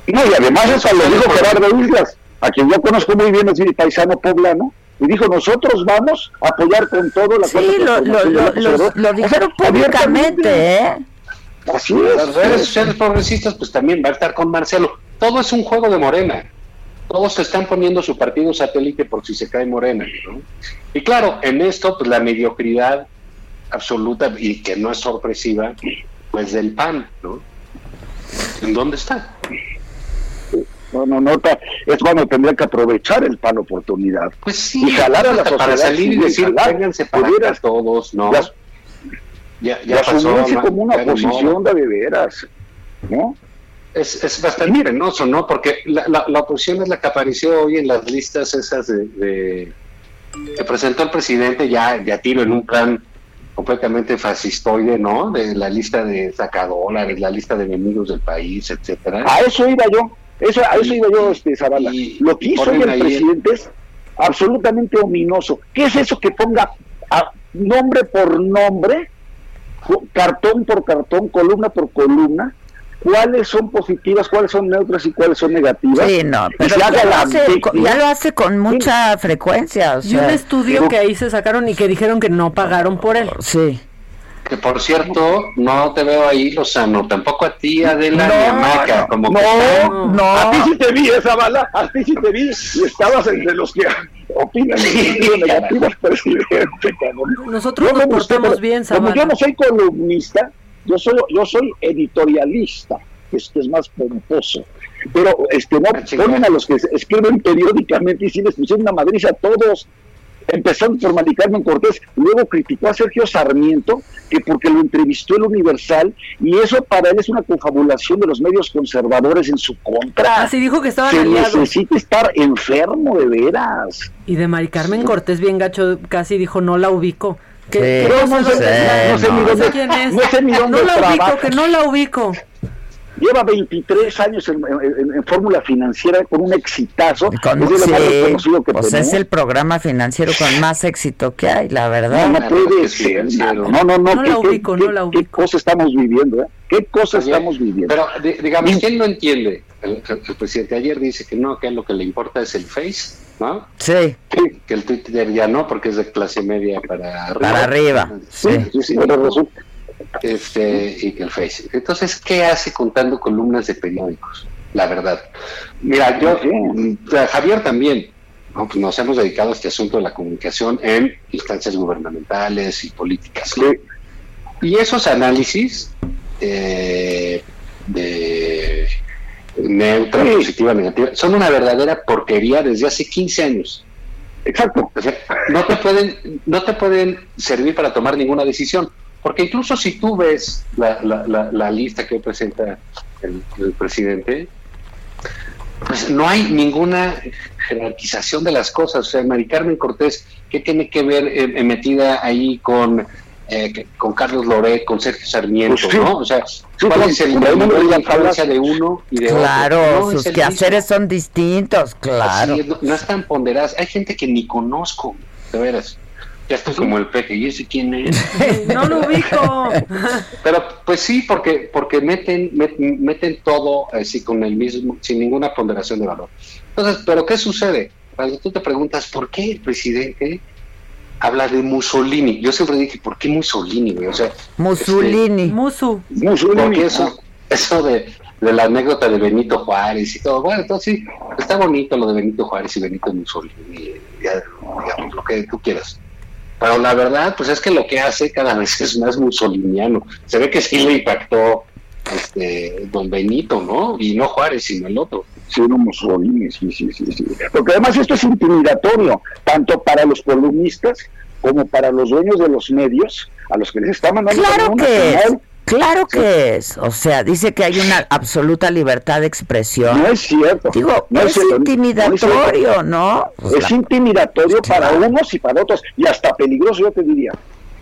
No, y además eso lo dijo Gerardo Islas, a quien yo conozco muy bien, es mi paisano poblano, y dijo, nosotros vamos a apoyar con todo la Sí, lo, lo, lo, lo, dijeron públicamente, ¿eh? Así es. Las redes sociales progresistas, pues también va a estar con Marcelo. Todo es un juego de Morena todos se están poniendo su partido satélite por si se cae Morena. ¿no? Y claro, en esto, pues la mediocridad absoluta y que no es sorpresiva, pues del PAN, ¿no? ¿En dónde está? No, no, no, es cuando tendría que aprovechar el PAN oportunidad. Pues sí, y jalar a la para salir y decir, vénganse para todos, ¿no? ya, ya pasó, como una oposición de veras, ¿no? es, es bastante penoso, ¿no? Porque la, la, oposición es la que apareció hoy en las listas esas de, que presentó el presidente ya, ya tiro en un plan completamente fascistoide, ¿no? De la lista de sacadores, la lista de enemigos del país, etcétera. A eso iba yo, eso, a eso iba yo, este, Zavala. Lo que hizo el presidente es absolutamente ominoso. ¿Qué es eso que ponga a nombre por nombre, cartón por cartón, columna por columna, cuáles son positivas, cuáles son neutras y cuáles son negativas. Sí, no, pero ya, lo hace, con mucha frecuencia. y un estudio que ahí se sacaron y que dijeron que no pagaron por él. Sí. Que por cierto, no te veo ahí, Lozano, tampoco a ti, Adela, no, ni a Maca, como no, que no, a ti sí te vi esa bala, a ti sí te vi, y estabas entre los que opinan negativas, presidente, Nosotros nos portamos bien, Como yo no soy columnista, yo soy, yo soy editorialista, que es, que es más pomposo. Pero este, no ah, ponen a los que escriben periódicamente y si les pusieron una madriza a todos. Empezando por Mari Carmen Cortés, luego criticó a Sergio Sarmiento, que porque lo entrevistó el Universal, y eso para él es una confabulación de los medios conservadores en su contra. Así dijo que estaba Se necesita estar enfermo de veras. Y de Mari Carmen Cortés, bien gacho, casi dijo, no la ubico. Que, no, sé, ni dónde, quién es. No sé ni dónde no la ubico, que no la ubico lleva 23 años en, fórmula financiera con un exitazo. Con, es, sí, pues es el programa financiero con más éxito que hay, la verdad. No, no puede ser. No, no, no. no la ubico, no la ubico. ¿Qué cosa estamos viviendo? Eh? ¿Qué cosa estamos viviendo? Pero, digamos, ¿quién no entiende? El, presidente ayer dice que no, que lo que le importa es el Face, ¿no? Sí. Que el Twitter ya no, porque es de clase media para arriba. Para arriba. Sí, sí, sí, pero resulta este, y el Face. Entonces, ¿qué hace contando columnas de periódicos? La verdad. Mira, yo, Javier también, pues nos hemos dedicado a este asunto de la comunicación en instancias gubernamentales y políticas. Y esos análisis eh, de neutra, positiva, negativa, son una verdadera porquería desde hace 15 años. Exacto. no te pueden, no te pueden servir para tomar ninguna decisión. Porque incluso si tú ves la, lista que presenta el, presidente, pues no hay ninguna jerarquización de las cosas. O sea, Mari Carmen Cortés, ¿qué tiene que ver eh, metida ahí con, eh, con Carlos Loret, con Sergio Sarmiento, pues ¿no? O sea, ¿cuál es el de la influencia de uno y de claro, otro? Claro, sus quehaceres son distintos, claro. no, no, están ponderadas. Hay gente que ni conozco, de veras. Ya estoy como el peje, ¿y ese quién es? no lo ubico. Pero pues sí, porque porque meten meten todo así con el mismo, sin ninguna ponderación de valor. Entonces, ¿pero qué sucede? Cuando tú te preguntas, ¿por qué el presidente habla de Mussolini? Yo siempre dije, ¿por qué Mussolini? O sea, Mussolini. Este, Musu. Mussolini. Porque eso, eso de, de la anécdota de Benito Juárez y todo. Bueno, entonces sí, está bonito lo de Benito Juárez y Benito Mussolini, digamos, lo que tú quieras. Pero la verdad, pues es que lo que hace cada vez es más musoliniano. Se ve que sí le impactó este don Benito, ¿no? Y no Juárez, sino el otro. Sí, no Mussolini, sí, sí, sí, sí. Porque además esto es intimidatorio, tanto para los columnistas como para los dueños de los medios, a los que les está mandando claro que Claro que es, o sea, dice que hay una absoluta libertad de expresión. No es cierto. Digo, no es, intimidatorio, ¿no? Pues es intimidatorio pues para unos y para otros, y hasta peligroso, yo te diría,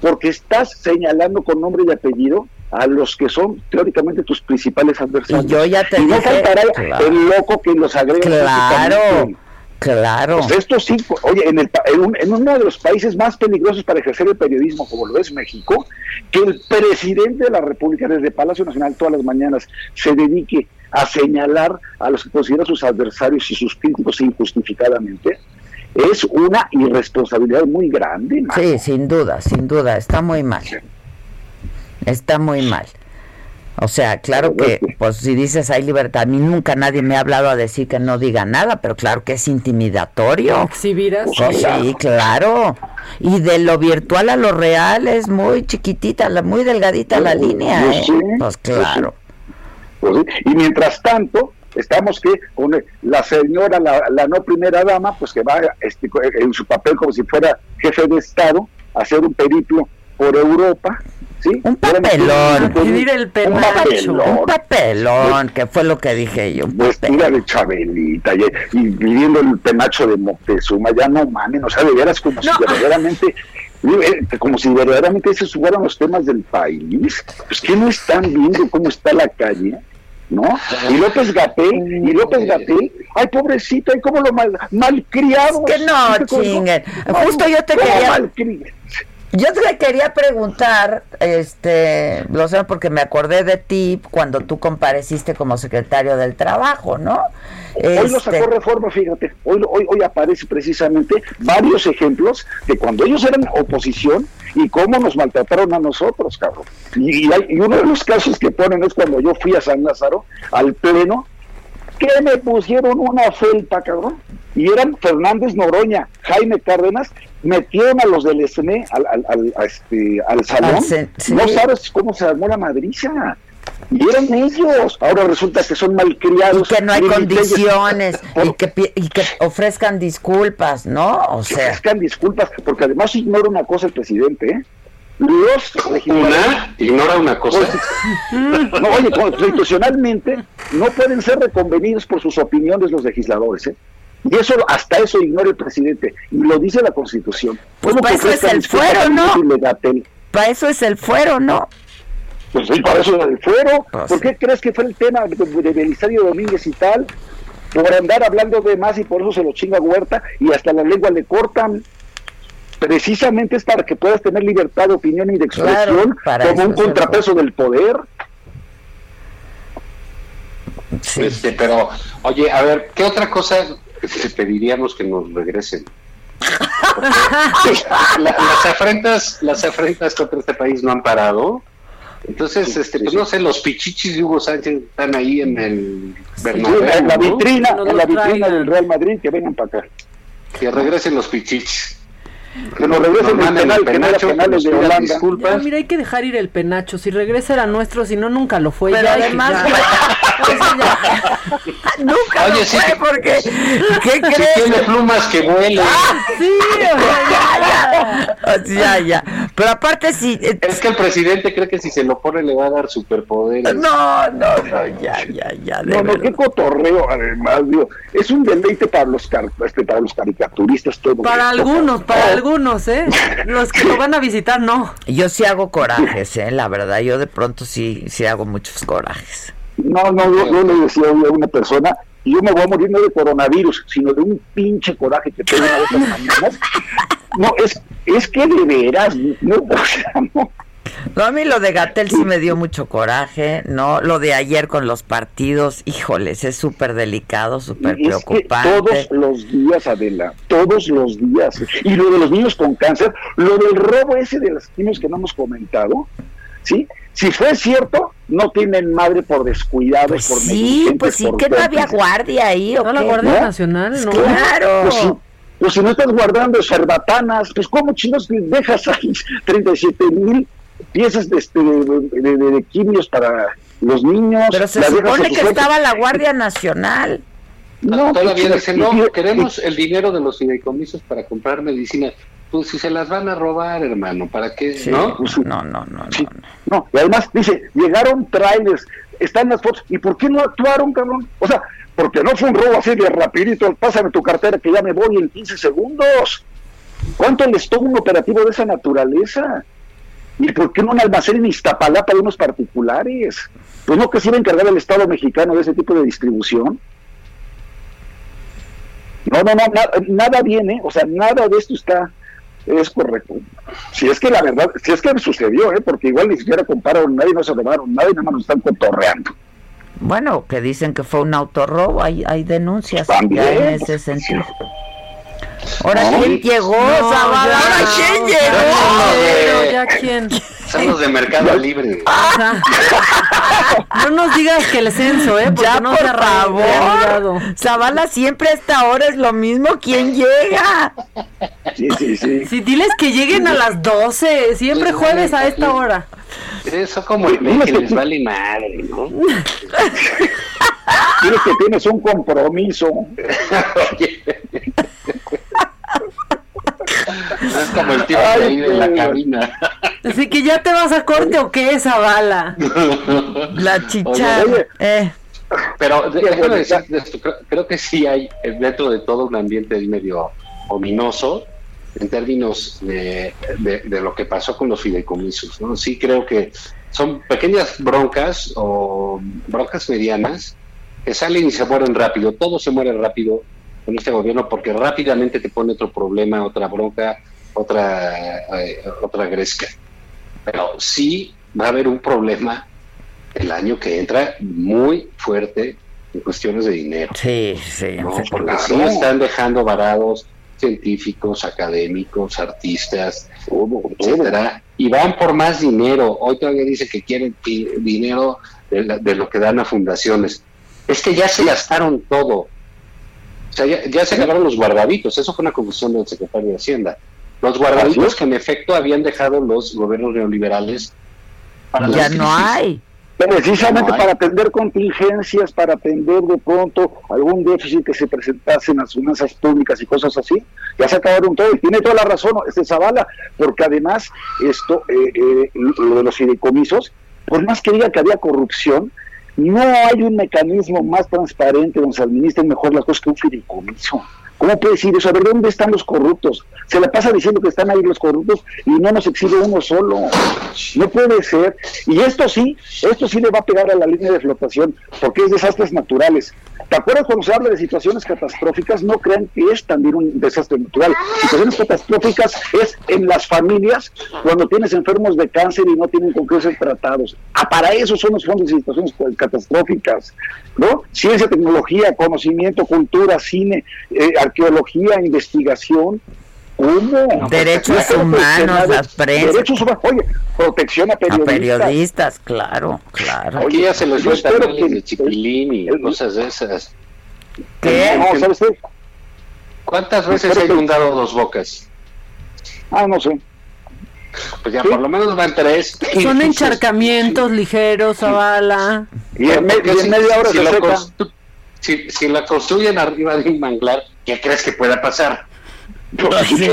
porque estás señalando con nombre y apellido a los que son teóricamente tus principales adversarios. Y yo ya te y no faltará el loco que los agrega. Claro. Claro. Pues esto sí, oye, en, el, en, uno de los países más peligrosos para ejercer el periodismo, como lo es México, que el presidente de la República, desde Palacio Nacional todas las mañanas, se dedique a señalar a los que considera sus adversarios y sus críticos injustificadamente, es una irresponsabilidad muy grande. Sí, sin duda, sin duda, está muy mal. Está muy mal. O sea, claro que, pues si dices hay libertad, a mí nunca nadie me ha hablado a decir que no diga nada, pero claro que es intimidatorio. ¿Exhibirás? sí, claro. Y de lo virtual a lo real es muy chiquitita, muy delgadita la línea, ¿eh? Pues claro. Pues y mientras tanto, estamos que con la señora, la, no primera dama, pues que va este, en su papel como si fuera jefe de Estado, a hacer un periplo por Europa, un papelón. el Un papelón. que fue lo que dije yo. Vestida de Chabelita y, y, pidiendo el penacho de Moctezuma, ya no mames, o sea, de veras como si verdaderamente eh, como si verdaderamente esos fueran los temas del país, pues que no están viendo cómo está la calle, ¿no? Y López Gatel, y López Gatel, ay pobrecito, ay cómo lo mal, malcriado. Que no, chinguen. Justo yo te quería... Yo te quería preguntar, este, lo sé porque me acordé de ti cuando tú compareciste como secretario del Trabajo, ¿no? Hoy lo sacó este reforma, fíjate, hoy, hoy, hoy aparece precisamente varios ejemplos de cuando ellos eran oposición y cómo nos maltrataron a nosotros, cabrón. Y, y uno de los casos que ponen es cuando yo fui a San Lázaro, al pleno, que me pusieron una felpa, cabrón. Y eran Fernández Noroña, Jaime Cárdenas, metieron a los del SNE al, al, al, este, al salón. No sabes cómo se armó la madriza. Y eran ellos. Ahora resulta que son malcriados. Y que no hay condiciones. y, que, y que ofrezcan disculpas, ¿no? O sea. Ofrezcan disculpas, porque además ignora una cosa el presidente, ¿eh? Los una, ignora una cosa. no, oye, constitucionalmente no pueden ser reconvenidos por sus opiniones los legisladores, ¿eh? Y eso, hasta eso ignora el presidente. Y lo dice la Constitución. Pues para eso es el fuero, ¿no? Para eso es el fuero, ¿no? Pues sí, para eso es el fuero. Pues ¿Por qué crees que fue el tema de, de Belisario Domínguez y tal? Por andar hablando de más y por eso se lo chinga Huerta y hasta la lengua le cortan precisamente es para que puedas tener libertad de opinión y de expresión como un contrapeso del poder. Este, pero, oye, a ver, ¿qué otra cosa te pediríamos que nos regresen? las afrentas, las afrentas contra este país no han parado. Entonces, este, pues no sé, los pichichis de Hugo Sánchez están ahí en el Bernabéu, en la vitrina, en la vitrina del Real Madrid, que vengan para acá. Que regresen los pichichis. Que nos regresen el penal, el penacho, penales de Holanda. Disculpas. mira, hay que dejar ir el penacho. Si regresa era nuestro, si no, nunca lo fue. Pero ya, además, nunca Oye, lo sí, fue porque. ¿Qué crees? Tiene plumas que vuelan. Ah, sí, ya, ya. ya, ya. Pero aparte, sí. Eh, es que el presidente cree que si se lo pone le va a dar superpoderes. No, no, no, ya, ya, ya. no, no, qué cotorreo, además, digo. Es un deleite para los, este, para los caricaturistas todo. Para algunos, para algunos, ¿eh? Los que lo van a visitar, no. Yo sí hago corajes, ¿eh? La verdad, yo de pronto sí, sí hago muchos corajes. No, no, yo, le decía a una persona, y yo me voy a morir no de coronavirus, sino de un pinche coraje que tengo a estas mañanas. No, es, es que de veras, no, o sea, no. No, a mí lo de Gatel sí me dio mucho coraje, ¿no? Lo de ayer con los partidos, híjoles, es súper delicado, súper preocupante. todos los días, Adela, todos los días. Y lo de los niños con cáncer, lo del robo ese de los niños que no hemos comentado, ¿sí? Si fue cierto, no tienen madre por descuidados, pues por Sí, pues sí, que no había guardia ahí, ¿o No, la Guardia Nacional, ¿no? Claro. Pues pues si no estás guardando cerbatanas, pues ¿cómo chinos dejas ahí 37 mil piezas de, este, de, quimios para los niños. Pero se supone que estaba la Guardia Nacional. No, todavía pues, no, queremos el dinero de los fideicomisos para comprar medicina. Pues si se las van a robar, hermano, ¿para qué? ¿no? Pues, no, no, no, no, no. y además dice, llegaron trailers, están las fotos, ¿y por qué no actuaron, cabrón? O sea, porque no fue un robo así de rapidito, pásame tu cartera que ya me voy en 15 segundos. ¿Cuánto les toma un operativo de esa naturaleza? ¿Y por qué no un almacén en Iztapalapa de unos particulares? Pues no que se iba a encargar el Estado mexicano de ese tipo de distribución. No, no, no, nada viene, o sea, nada de esto está, es correcto. Si es que la verdad, si es que sucedió, ¿eh? porque igual ni siquiera compararon, nadie no se robaron, nadie nada más nos están cotorreando. Bueno, que dicen que fue un autorrobo, hay, hay denuncias También, en ese sentido. Ahora, ¿quién llegó, Ahora, ¿quién llegó? ¿Ya quién? Son los de Mercado Libre. no nos digas que el censo, ¿eh? ya, no por favor. Zavala siempre a esta hora es lo mismo. ¿Quién llega? Sí, sí, sí. Sí, diles que lleguen a las 12. Siempre jueves a esta hora. Eso como el que les vale madre, ¿no? Tienes que tienes un compromiso. Es como el tío ahí de la cabina. Así que ya te vas a corte o qué esa bala. La chicha. Eh. Pero déjame decir, creo que sí hay dentro de todo un ambiente medio ominoso en términos de, de, lo que pasó con los fideicomisos. ¿no? Sí creo que son pequeñas broncas o broncas medianas que salen y se mueren rápido. Todo se muere rápido con este gobierno porque rápidamente te pone otro problema, otra bronca, otra, eh, otra gresca. Pero sí va a haber un problema el año que entra muy fuerte en cuestiones de dinero. Sí, sí. Porque sí están dejando varados científicos, académicos, artistas, etcétera, y van por más dinero. Hoy todavía dice que quieren dinero de, de, lo que dan a fundaciones. Es que ya se gastaron todo. O sea, ya, se acabaron los guardaditos, eso fue una confusión del secretario de Hacienda. Los guardaditos que en efecto habían dejado los gobiernos neoliberales para Ya no hay. Precisamente para atender contingencias, para atender de pronto algún déficit que se presentase en las finanzas públicas y cosas así. Ya se acabaron todo y tiene toda la razón este Zavala, porque además esto, eh, eh, lo de los fideicomisos, por más que diga que había corrupción, no hay un mecanismo más transparente donde se administren mejor las cosas que un fideicomiso. ¿Cómo puede decir eso? A ver, ¿dónde están los corruptos? Se la pasa diciendo que están ahí los corruptos y no nos exhibe uno solo. No puede ser. Y esto sí, esto sí le va a pegar a la línea de flotación, porque es desastres naturales. ¿Te acuerdas cuando se habla de situaciones catastróficas? No crean que es también un desastre natural. Situaciones catastróficas es en las familias cuando tienes enfermos de cáncer y no tienen con qué ser tratados. Ah, para eso son los fondos de situaciones catastróficas, ¿no? Ciencia, tecnología, conocimiento, cultura, cine, eh, arqueología, investigación. ¿Cómo? Derechos humanos, las prensa. Derechos humanos. Oye, protección a periodistas. A periodistas, claro, claro. Aquí ya se les fue también de Chiquilín y cosas de esas. ¿Qué? No, ¿sabes qué? ¿Cuántas veces ha inundado dos bocas? Ah, no sé. Pues ya por lo menos van tres. Son encharcamientos ligeros, Zavala. Y en, media hora se seca si, si la construyen arriba de un manglar, ¿qué crees que pueda pasar? Pues sí,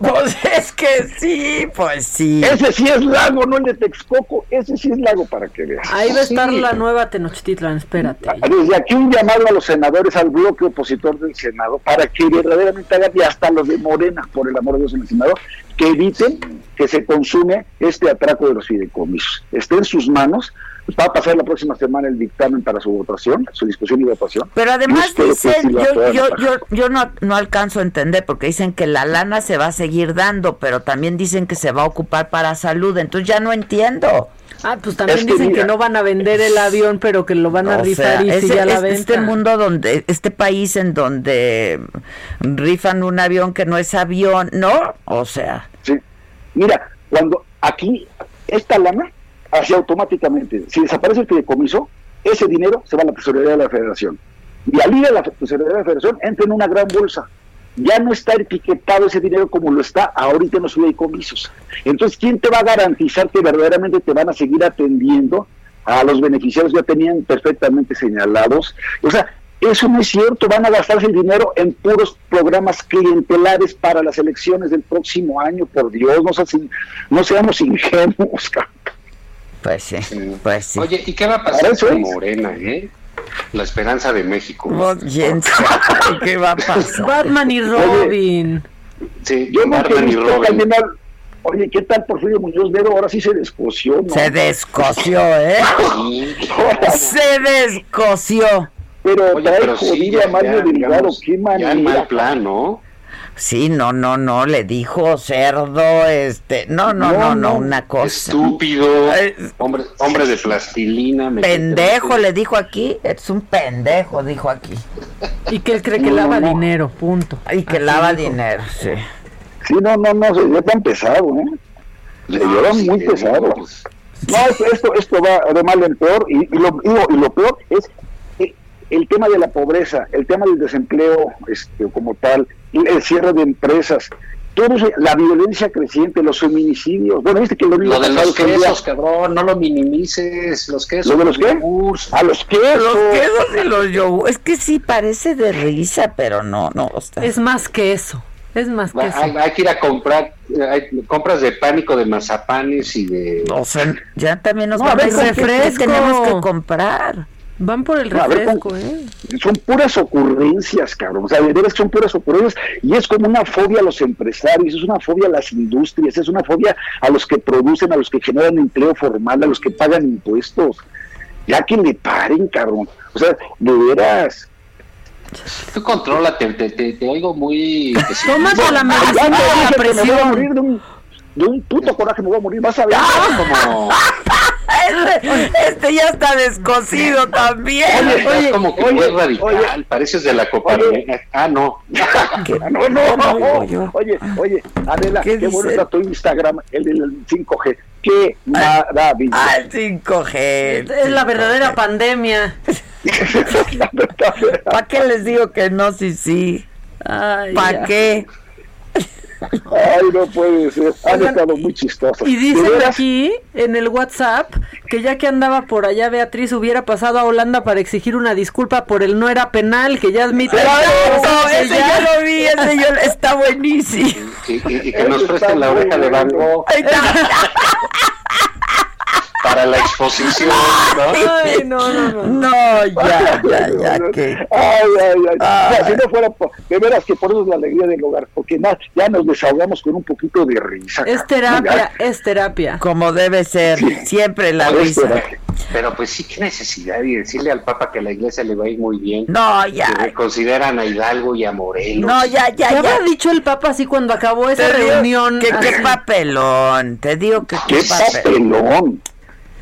pues es que sí, pues sí. Ese sí es lago, no el de Texcoco, ese sí es lago para que veas. Ahí va a estar la nueva Tenochtitlan, espérate. Ah, desde aquí un llamado a los senadores, al bloque opositor del Senado, para que verdaderamente hagan, y hasta los de Morena, por el amor de Dios en el Senado, que eviten que se consume este atraco de los fideicomisos. Esté en sus manos Va a pasar la próxima semana el dictamen para su votación, su discusión y votación. Pero además dicen, yo, yo, yo, yo no, no alcanzo a entender porque dicen que la lana se va a seguir dando, pero también dicen que se va a ocupar para salud, entonces ya no entiendo. Ah, pues también dicen que no van a vender el avión, pero que lo van a rifar y si ya la venta. Este mundo donde, este país en donde rifan un avión que no es avión, ¿no? O sea. Sí. Mira, cuando aquí esta lana así automáticamente. Si desaparece el fideicomiso, ese dinero se va a la tesorería de la federación. Y al ir a la tesorería de la federación entra en una gran bolsa. Ya no está etiquetado ese dinero como lo está ahorita en los fideicomisos. Entonces, ¿quién te va a garantizar que verdaderamente te van a seguir atendiendo a los beneficiarios ya tenían perfectamente señalados? O sea, eso no es cierto, van a gastarse el dinero en puros programas clientelares para las elecciones del próximo año, por Dios, no, no seamos ingenuos. Pues sí, pues sí. Oye, ¿y qué va a pasar con Morena, eh? La esperanza de México. ¿Qué va a pasar? Batman y Robin. Sí, yo Batman y Robin. Oye, ¿qué tal Porfirio Muñoz Vero? Ahora sí se descoció, ¿no? Se descoció, ¿eh? se descoció. Pero Oye, trae pero jodida sí, Mario Delgado, qué manera. Ya en mal plan, ¿no? Sí, no, no, no, le dijo cerdo, este, no, no, no, no, una cosa. Estúpido, hombre, hombre de plastilina. pendejo, le dijo aquí, es un pendejo, dijo aquí. Y que él cree que lava dinero, punto. Y que lava dinero, sí. Sí, no, no, no, se dio tan pesado, ¿eh? Se dio muy pesado. No, esto, esto, va de mal en peor, y, y, lo, y lo peor es el tema de la pobreza, el tema del desempleo este, como tal, el cierre de empresas, todo la violencia creciente, los feminicidios. Bueno, viste que lo, lo de los quesos, cabrón, no lo minimices, los quesos. ¿Lo de los qué? A los quesos. Los quesos y los yogures. Es que sí parece de risa, pero no, no. Es más que eso. Es más que eso. Hay, que ir a comprar hay compras de pánico de mazapanes y de. O sea, ya también nos no, a ver, refresco. tenemos que comprar. Van por el refresco, ¿eh? Son puras ocurrencias, cabrón. O sea, de veras son puras ocurrencias. Y es como una fobia a los empresarios, es una fobia a las industrias, es una fobia a los que producen, a los que generan empleo formal, a los que pagan impuestos. Ya que le paren, cabrón. O sea, de veras. Tú controla, te, te, oigo muy... Tómate la medicina de la presión de un puto coraje me voy a morir, vas a ver como... Este, este, ya está descosido también. Oye, oye, como que oye, radical, pareces de la copa. Ah, no. no, no, no. Oye, oye, Adela, qué, qué bueno está tu Instagram, el del 5G. Qué maravilla. Ah, el 5G. Es la verdadera pandemia. ¿Para qué les digo que no, sí, sí? ¿Para qué? Ay, no puede ser. Han estado muy chistosos. Y dicen aquí en el WhatsApp que ya que andaba por allá Beatriz hubiera pasado a Holanda para exigir una disculpa por el no era penal, que ya admite. No, ese ya lo vi, ese yo, está buenísimo. Y, que nos presten la oreja de Van para la exposición, ¿no? Ay, no, no, no. No, ya, ya, ya, que. Ay, ay, ay. si no fuera, de veras que por eso es la alegría del hogar, porque ya nos desahogamos con un poquito de risa. Es terapia, es terapia. Como debe ser, siempre la risa. Pero pues sí, qué necesidad de decirle al Papa que a la iglesia le va a ir muy bien. No, ya. Que consideran a Hidalgo y a Morelos. No, ya, ya, ya. ya. dicho el Papa así cuando acabó esa reunión? Que qué papelón, te digo que qué, papelón.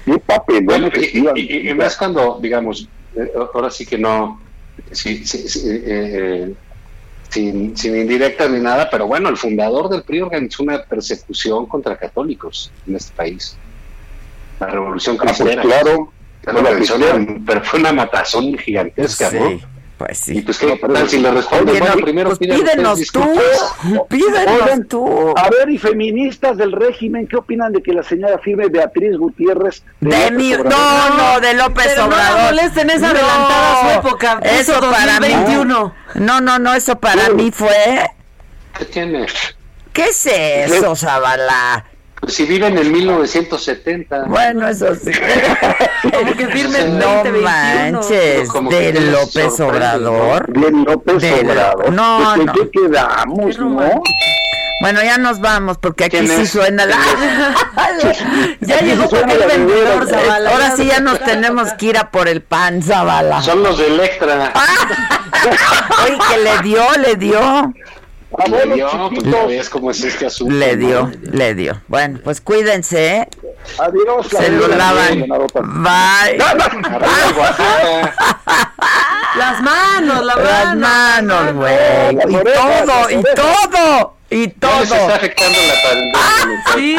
Qué papelón, y, y, más cuando, digamos, eh, ahora sí que no, sí, sí, eh, eh, sin, sin indirecta ni nada, pero bueno, el fundador del PRI organizó una persecución contra católicos en este país la revolución ah, pues cristiana. claro, pero fue una matazón gigantesca, ¿no? Pues sí. Y pues qué tal si le responden, bueno, primero pues pídenos tú, pídenos tú. A ver, y feministas del régimen, ¿qué opinan de que la señora firme Beatriz Gutiérrez de, mi, no, no, de López Pero Obrador. No molesten esa adelantada su época. Eso para mí. No, no, no, eso para mí fue. ¿Qué tiene? ¿Qué es eso, Zavala? Pues si vive en el 1970. Bueno, eso sí. Como que firme No manches, de López Obrador. De López Obrador. No, pues, no. ¿Qué quedamos, no? Bueno, ya nos vamos porque aquí sí suena la. ya llegó el vendedor, Zavala. Ahora sí ya nos tenemos que ir a por el pan, Zavala. Son los de Electra. Oye, que le dio, le dio. Le dio, pues cómo es este asunto. Le dio, le dio. Bueno, pues cuídense, ¿eh? Adiós. Se lo lavan. Bye. Las manos, la Las manos, güey. Y todo, y todo. Y todo. No se está afectando la pandemia. sí,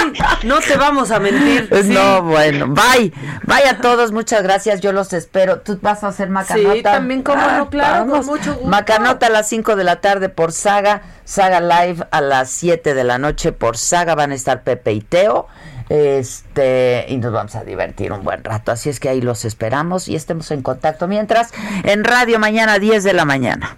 no te vamos a mentir. No, bueno. Bye. Bye a todos, muchas gracias. Yo los espero. ¿Tú vas a hacer macanota? Sí, también, como no, ah, claro, con mucho gusto. Macanota a las 5 de la tarde por Saga. Saga Live a las 7 de la noche por Saga. Van a estar Pepe y Teo. Este, y nos vamos a divertir un buen rato. Así es que ahí los esperamos y estemos en contacto. Mientras, en radio mañana 10 de la mañana.